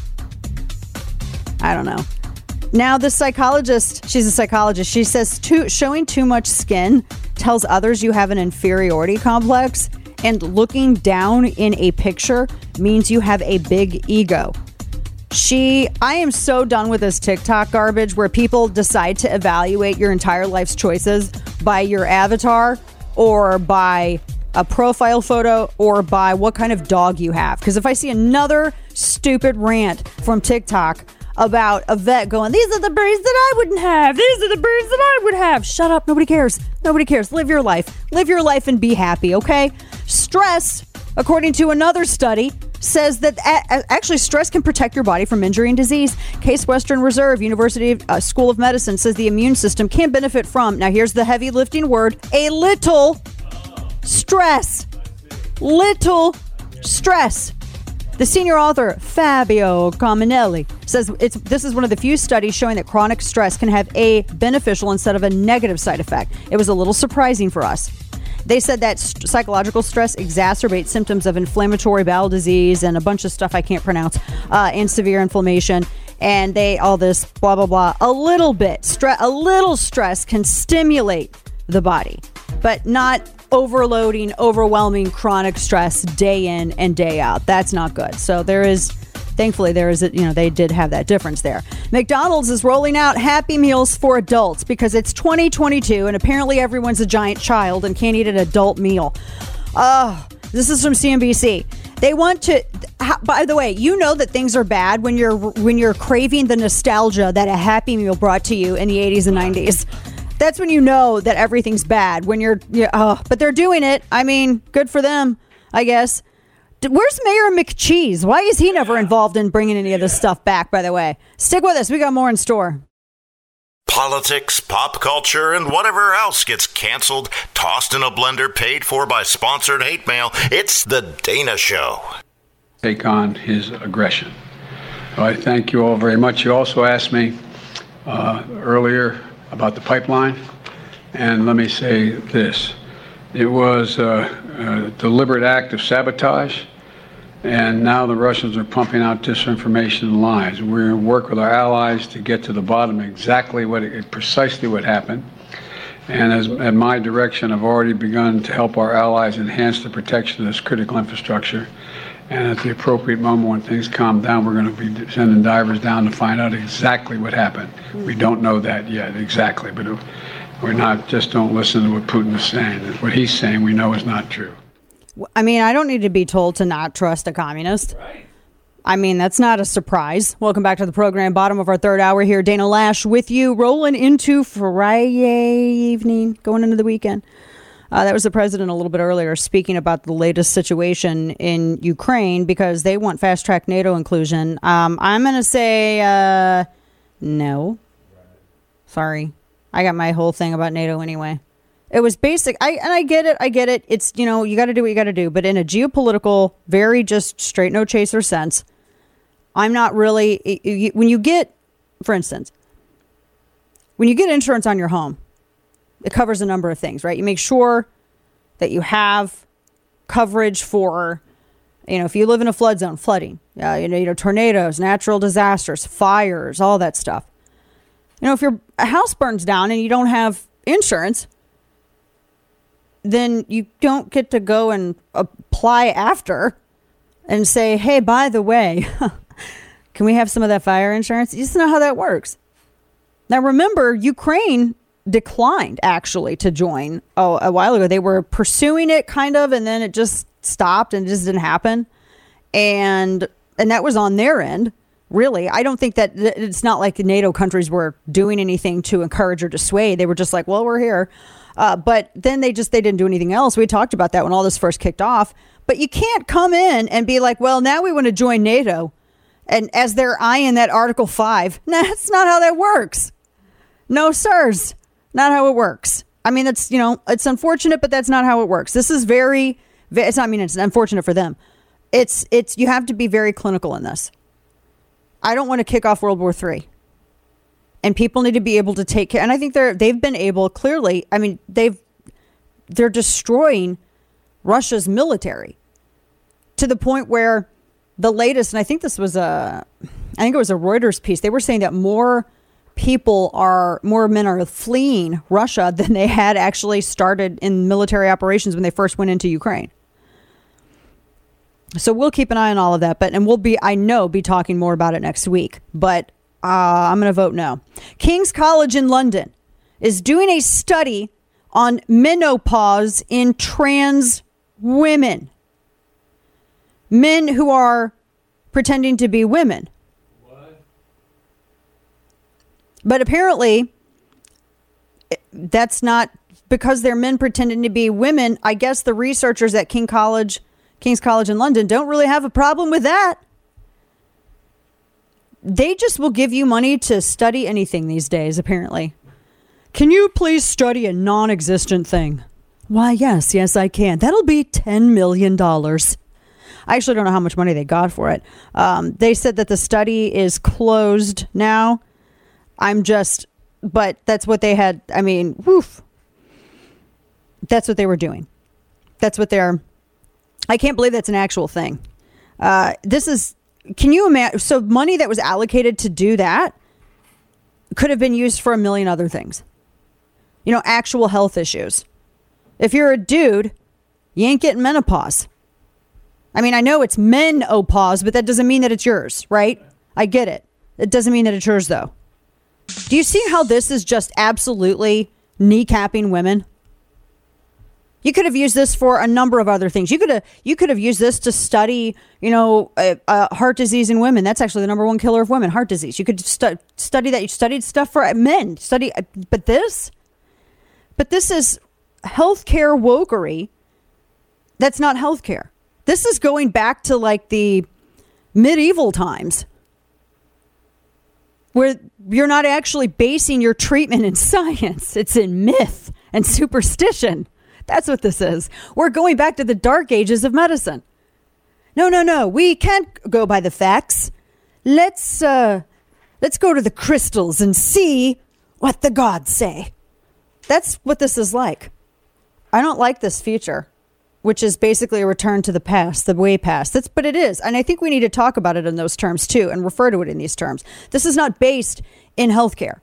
I don't know. Now, the psychologist, she's a psychologist, she says too, showing too much skin tells others you have an inferiority complex, and looking down in a picture means you have a big ego. She, I am so done with this TikTok garbage where people decide to evaluate your entire life's choices by your avatar or by a profile photo or by what kind of dog you have. Because if I see another stupid rant from TikTok about a vet going, These are the breeds that I wouldn't have. These are the breeds that I would have. Shut up. Nobody cares. Nobody cares. Live your life. Live your life and be happy, okay? Stress, according to another study, says that a- actually stress can protect your body from injury and disease. Case Western Reserve University uh, School of Medicine says the immune system can benefit from, now here's the heavy lifting word, a little stress. Little stress. The senior author, Fabio Cominelli, says it's, this is one of the few studies showing that chronic stress can have a beneficial instead of a negative side effect. It was a little surprising for us. They said that st- psychological stress exacerbates symptoms of inflammatory bowel disease and a bunch of stuff I can't pronounce, uh, and severe inflammation. And they all this blah blah blah. A little bit stress, a little stress can stimulate the body, but not overloading, overwhelming chronic stress day in and day out. That's not good. So there is thankfully there is a, you know they did have that difference there mcdonald's is rolling out happy meals for adults because it's 2022 and apparently everyone's a giant child and can't eat an adult meal oh this is from cnbc they want to by the way you know that things are bad when you're when you're craving the nostalgia that a happy meal brought to you in the 80s and 90s that's when you know that everything's bad when you're yeah, oh, but they're doing it i mean good for them i guess where's mayor mccheese why is he never involved in bringing any of this stuff back by the way stick with us we got more in store Politics, pop culture, and whatever else gets canceled, tossed in a blender, paid for by sponsored hate mail. It's The Dana Show. Take on his aggression. So I thank you all very much. You also asked me uh, earlier about the pipeline, and let me say this. It was a, a deliberate act of sabotage, and now the Russians are pumping out disinformation and lies. We're going to work with our allies to get to the bottom exactly what it, precisely what happened. And as at my direction, I've already begun to help our allies enhance the protection of this critical infrastructure. And at the appropriate moment when things calm down, we're going to be sending divers down to find out exactly what happened. We don't know that yet exactly, but We're not just don't listen to what Putin is saying. What he's saying, we know is not true. I mean, I don't need to be told to not trust a communist. I mean, that's not a surprise. Welcome back to the program. Bottom of our third hour here. Dana Loesch with you, rolling into Friday evening, going into the weekend. Uh, that was the president a little bit earlier speaking about the latest situation in Ukraine because they want fast track NATO inclusion. Um, I'm going to say uh, no. Sorry. I got my whole thing about NATO anyway. It was basic. I and I get it. I get it. It's you know you got to do what you got to do. But in a geopolitical, very just straight no chaser sense, I'm not really. When you get, for instance, when you get insurance on your home, it covers a number of things, right? You make sure that you have coverage for, you know, if you live in a flood zone, flooding, uh, you know, you know, tornadoes, natural disasters, fires, all that stuff. You know, if your house burns down and you don't have insurance, then you don't get to go and apply after and say, hey, by the way, can we have some of that fire insurance? You just know how that works. Now, remember, Ukraine declined actually to join oh, a while ago. They were pursuing it kind of, and then it just stopped and it just didn't happen. And and that was on their end. Really, I don't think that it's not like the NATO countries were doing anything to encourage or dissuade. They were just like, well, we're here. Uh, but then they just they didn't do anything else. We talked about that when all this first kicked off. But you can't come in and be like, well, now we want to join NATO, and as they're eyeing that Article Five. Nah, that's not how that works. No, sirs, not how it works. I mean, it's you know, it's unfortunate, but that's not how it works. This is very. It's not I mean it's unfortunate for them. It's it's you have to be very clinical in this. I don't want to kick off World War Three and people need to be able to take care and i think they're they've been able clearly i mean they've they're destroying russia's military to the point where the latest and i think this was a i think it was a reuters piece they were saying that more people are more men are fleeing russia than they had actually started in military operations when they first went into ukraine so we'll keep an eye on all of that but and we'll be i know be talking more about it next week but uh, I'm going to vote no. King's College in London is doing a study on menopause in trans women. Men who are pretending to be women. What? But apparently, that's not because they're men pretending to be women. I guess the researchers at King College, King's College in London, don't really have a problem with that they just will give you money to study anything these days, apparently. Can you please study a non existent thing? Why, yes, yes, I can. That'll be $10 million. I actually don't know how much money they got for it. Um, they said that the study is closed now. I'm just, but that's what they had. I mean, woof. That's what they were doing. That's what they're. I can't believe that's an actual thing. Uh, this is can you imagine? So, money that was allocated to do that could have been used for a million other things. You know, actual health issues. If you're a dude, you ain't getting menopause. I mean, I know it's menopause, but that doesn't mean that it's yours, right? I get it. It doesn't mean that it's yours, though. Do you see how this is just absolutely kneecapping women? You could have used this for a number of other things. You could have you could have used this to study, you know, uh, uh, heart disease in women. That's actually the number one killer of women, heart disease. You could stu- study that. You studied stuff for men. Study, uh, but this, but this is healthcare wokery. That's not healthcare. This is going back to like the medieval times, where you're not actually basing your treatment in science. It's in myth and superstition. That's what this is. We're going back to the dark ages of medicine. No, no, no. We can't go by the facts. Let's uh let's go to the crystals and see what the gods say. That's what this is like. I don't like this future, which is basically a return to the past, the way past. That's but it is. And I think we need to talk about it in those terms too and refer to it in these terms. This is not based in healthcare.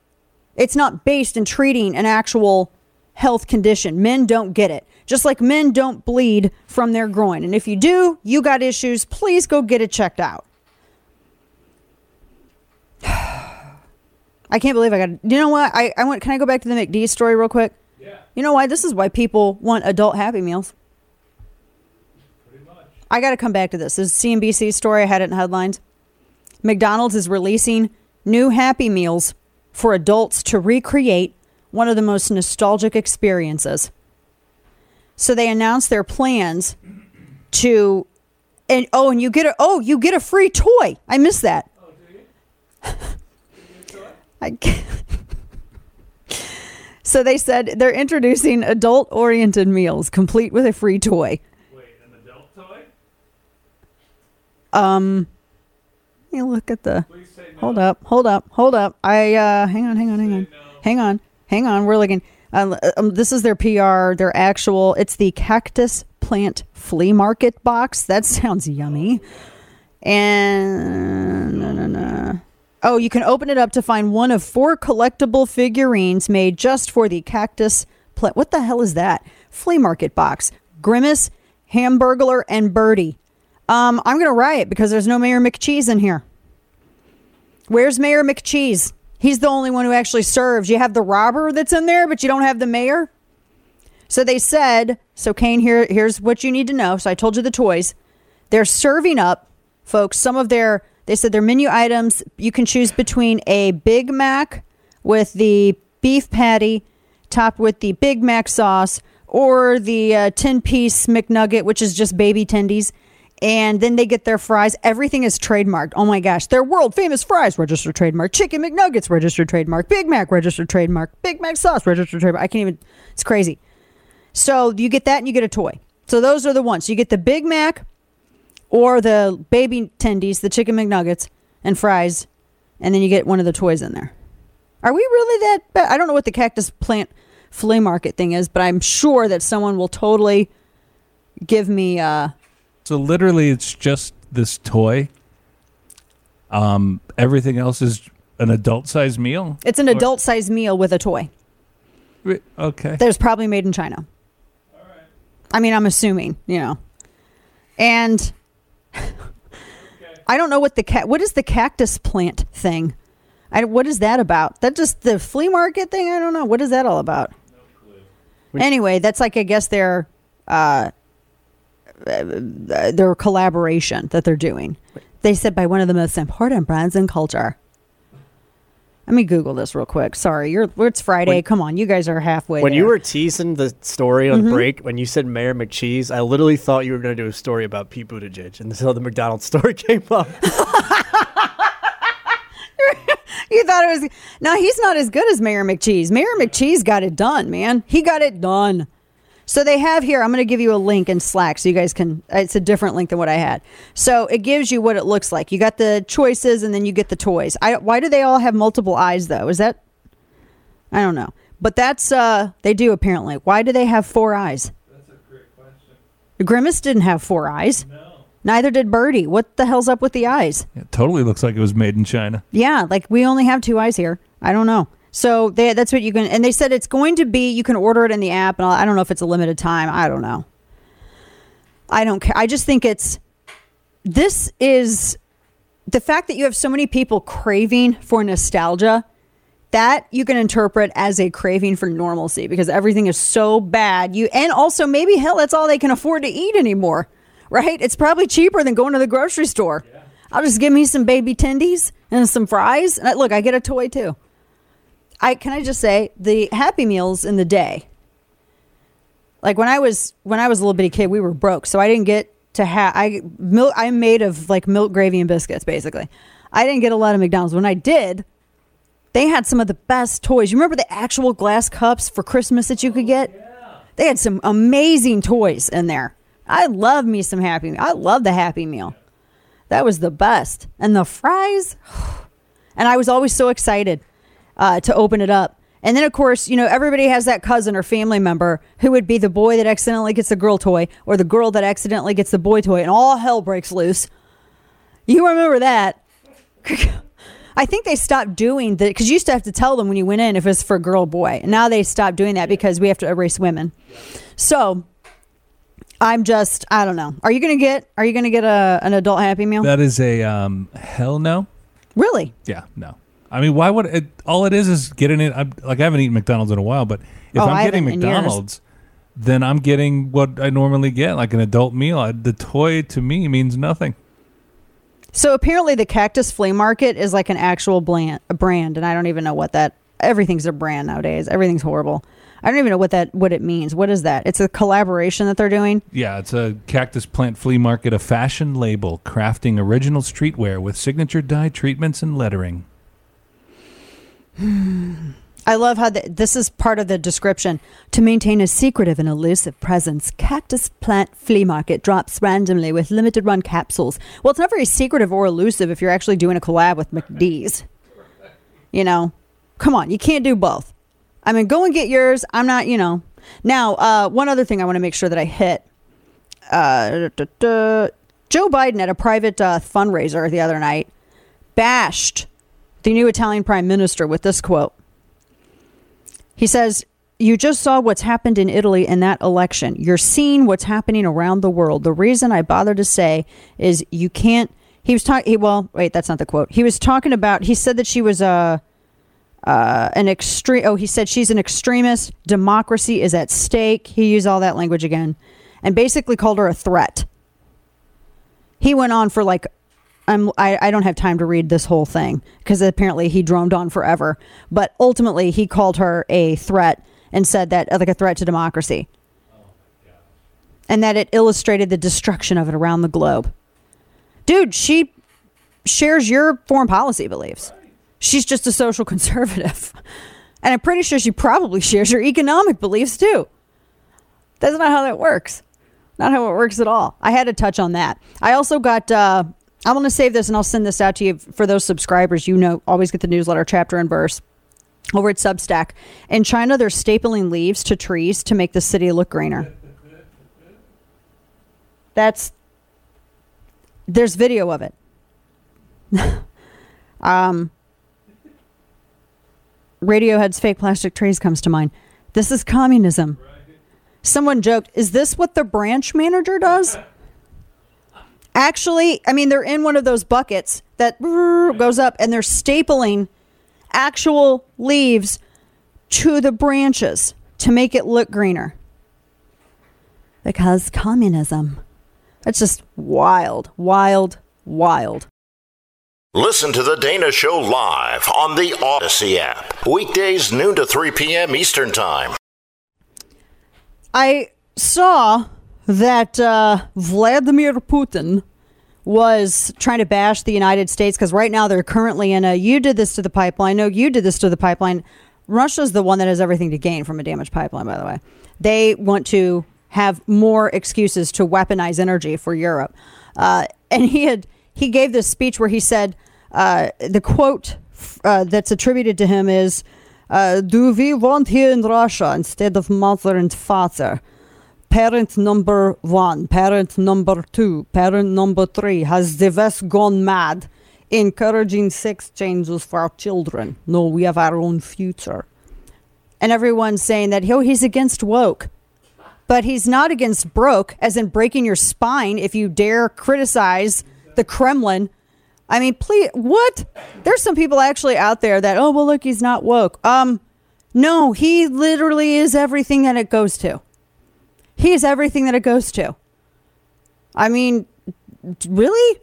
It's not based in treating an actual health condition. Men don't get it. Just like men don't bleed from their groin. And if you do, you got issues, please go get it checked out. I can't believe I got. You know what? I I went. Can I go back to the McD story real quick? Yeah. You know why? This is why people want adult Happy Meals. I got to come back to this. This is CNBC story. I had it in headlines. McDonald's is releasing new Happy Meals for adults to recreate one of the most nostalgic experiences. So they announced their plans to, and oh, and you get a oh, you get a free toy. I missed that. Oh do you? I can't. So they said they're introducing adult oriented meals complete with a free toy. Um, me look at the. Hold up, hold up, hold up. I uh, hang on, hang on, hang on, hang on, hang on. We're looking. Uh, um, this is their PR. Their actual. It's the Cactus Plant Flea Market box. That sounds yummy. And no, no, no. Oh, you can open it up to find one of four collectible figurines made just for the Cactus Plant. What the hell is that? Flea Market box. Grimace, Hamburglar, and Birdie. Um, I'm going to riot because there's no Mayor McCheese in here. Where's Mayor McCheese? He's the only one who actually serves. You have the robber that's in there, but you don't have the mayor. So they said, so Kane, here, here's what you need to know. So I told you the toys. They're serving up, folks, some of their, they said their menu items, you can choose between a Big Mac with the beef patty topped with the Big Mac sauce or the uh, 10 piece McNugget, which is just baby tendies and then they get their fries. Everything is trademarked. Oh my gosh, their world famous fries registered trademark. Chicken McNuggets registered trademark. Big Mac registered trademark. Big Mac sauce registered trademark. I can't even. It's crazy. So you get that and you get a toy. So those are the ones. You get the Big Mac or the baby tendies, the chicken McNuggets and fries, and then you get one of the toys in there. Are we really that bad? I don't know what the cactus plant flea market thing is, but I'm sure that someone will totally give me uh, So literally, it's just this toy. Um, everything else is an adult-sized meal. It's an Or- adult sized meal with a toy. Ri- Okay. that was probably made in China. I mean, I'm assuming, you know. And I don't know what the cat. What is the cactus plant thing? I, what is that about? That just the flea market thing? I don't know. What is that all about? No Anyway, that's like I guess their uh, their collaboration that they're doing. They said by one of the most important brands in culture. Let me Google this real quick. Sorry, you're it's Friday. When- Come on, you guys are halfway. when you were teasing the story on Mhm. break, when you said Mayor McCheese, I literally thought you were going to do a story about Pete Buttigieg and until the McDonald's story came up. You thought it was no. He's not as good as Mayor McCheese. Mayor McCheese got it done, man. He got it done. So they have here. I'm going to give you a link in Slack so you guys can. It's a different link than what I had. So it gives you what it looks like. You got the choices, and then you get the toys. I, why do they all have multiple eyes though? Is that? I don't know, but that's uh they do apparently. Why do they have four eyes? That's a great question. Grimace didn't have four eyes. No. Neither did Birdie. What the hell's up with the eyes? It totally looks like it was made in China. Yeah, like we only have two eyes here. I don't know. So they, that's what you can. And they said it's going to be. You can order it in the app, and I don't know if it's a limited time. I don't know. I don't care. I just think it's. This is the fact that you have so many people craving for nostalgia. That you can interpret as a craving for normalcy because everything is so bad. You and also maybe hell, that's all they can afford to eat anymore, right? It's probably cheaper than going to the grocery store. I'll just give me some baby tendies and some fries. And I, look, I get a toy too. I can I just say the Happy Meals in the day. Like when I was when I was a little bitty kid, we were broke, so I didn't get to have I milk. I'm made of like milk, gravy, and biscuits. Basically, I didn't get a lot of McDonald's. When I did, they had some of the best toys. You remember the actual glass cups for Christmas that you could get? They had some amazing toys in there. I love me some Happy Meal. I love the Happy Meal. That was the best. And the fries. And I was always so excited uh, to open it up. And then, of course, you know, everybody has that cousin or family member who would be the boy that accidentally gets the girl toy or the girl that accidentally gets the boy toy, and all hell breaks loose. You remember that? I think they stopped doing that because you used to have to tell them when you went in if it's for girl or boy. And now they stopped doing that because we have to erase women. So I'm just, I don't know. Are you going to get, are you going to get a, an adult Happy Meal? That is a um, hell no. really? Yeah, no. I mean, why would it? All it is is getting it. I'm, like I haven't eaten McDonald's in a while, but if Oh, I'm I getting haven't in years. McDonald's, then I'm getting what I normally get, like an adult meal. I, the toy to me means nothing. So apparently, the Cactus Flea Market is like an actual brand, a brand, and I don't even know what that. Everything's a brand nowadays. Everything's horrible. I don't even know what that what it means. What is that? It's a collaboration that they're doing. Yeah, it's a cactus plant flea market, a fashion label crafting original streetwear with signature dye treatments and lettering. I love how the, this is part of the description. To maintain a secretive and elusive presence, Cactus Plant Flea Market drops randomly with limited run capsules. Well, it's not very secretive or elusive if you're actually doing a collab with McDee's. You know, come on, you can't do both. I mean, go and get yours. I'm not, you know. Now, uh, one other thing I want to make sure that I hit. Uh. Joe Biden at a private uh, fundraiser the other night bashed the new Italian prime minister with this quote. He says, You just saw what's happened in Italy in that election. You're seeing what's happening around the world. The reason I bother to say is you can't. He was talking. Well, wait, that's not the quote. He was talking about. He said that she was a. Uh, an extreme. Oh, he said she's an extremist. Democracy is at stake. He used all that language again, and basically called her a threat. He went on for like I'm I, I don't have time to read this whole thing because apparently he droned on forever. But ultimately he called her a threat and said that like a threat to democracy. And that it illustrated the destruction of it around the globe. Dude, she shares your foreign policy beliefs. She's just a social conservative. And I'm pretty sure she probably shares your economic beliefs too. That's not how that works. Not how it works at all. I had to touch on that. I also got. Uh, I'm going to save this and I'll send this out to you for those subscribers. You know, always get the newsletter, chapter and verse, over at Substack. In China, they're stapling leaves to trees to make the city look greener. That's. There's video of it. um. Radiohead's fake plastic trees comes to mind. This is communism. Someone joked, is this what the branch manager does? Actually, I mean, they're in one of those buckets that goes up and they're stapling actual leaves to the branches to make it look greener. Because communism. That's just wild, wild, wild. Listen to The Dana Show live on the Audacy app. Weekdays, noon to 3 p.m. Eastern Time. I saw that uh, Vladimir Putin was trying to bash the United States because right now they're currently in a you did this to the pipeline. No, you did this to the pipeline. Russia's the one that has everything to gain from a damaged pipeline, by the way. They want to have more excuses to weaponize energy for Europe. Uh, and he had he gave this speech where he said uh, the quote uh, that's attributed to him is uh, do we want here in Russia instead of mother and father? Parent number one, parent number two, parent number three. Has the West gone mad? Encouraging sex changes for our children. No, we have our own future. And everyone's saying that oh, he's against woke. But he's not against broke, as in breaking your spine if you dare criticize the Kremlin I mean, please, what? There's some people actually out there that, oh, well, look, he's not woke. Um, no, he literally is everything that it goes to. He is everything that it goes to. I mean, really?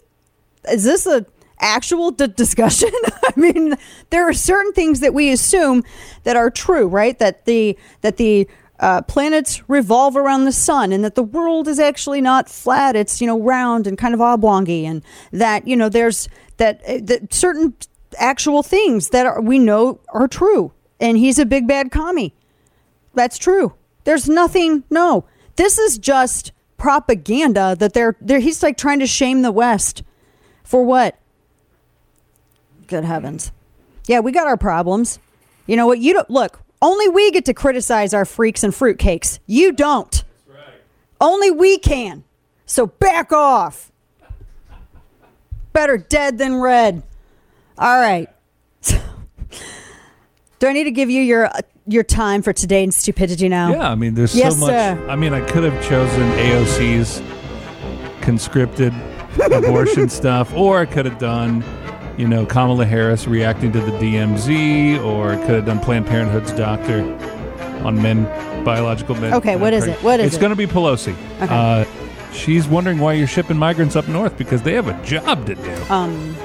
Is this a actual d- discussion? I mean, there are certain things that we assume that are true, right? That the that the uh, planets revolve around the sun and that the world is actually not flat it's you know round and kind of oblongy and that you know there's that, uh, that certain actual things that are, we know are true and he's a big bad commie that's true there's nothing no this is just propaganda that they're, they're he's like trying to shame the west for what good heavens yeah we got our problems you know what you don't look only we get to criticize our freaks and fruitcakes. You don't. Only we can. So back off. Better dead than red. All right. Do I need to give you your your time for today in stupidity now? Yeah, I mean, there's Yes, so much. sir. I mean, I could have chosen AOC's conscripted abortion stuff, or I could have done you know, Kamala Harris reacting to the DMZ, or I could have done Planned Parenthood's doctor on men, biological men. Okay, what is it? What is it? it's it? going to be Pelosi. Okay. Uh, she's wondering why you're shipping migrants up north because they have a job to do. Um,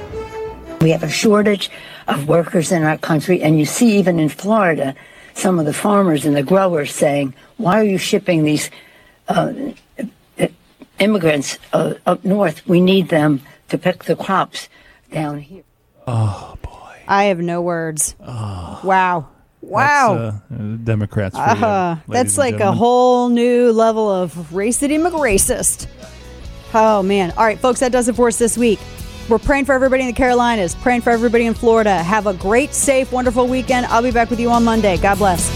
We have a shortage of workers in our country, and you see even in Florida, some of the farmers and the growers saying, "Why are you shipping these uh, immigrants uh, up north? We need them to pick the crops down here." Oh, boy. I have no words. Oh. wow. Wow. That's, uh, Democrats. For you, Uh, ladies that's and like a whole new level of racity racist. Oh man! All right, folks, that does it for us this week. We're praying for everybody in the Carolinas, praying for everybody in Florida. Have a great, safe, wonderful weekend. I'll be back with you on Monday. God bless.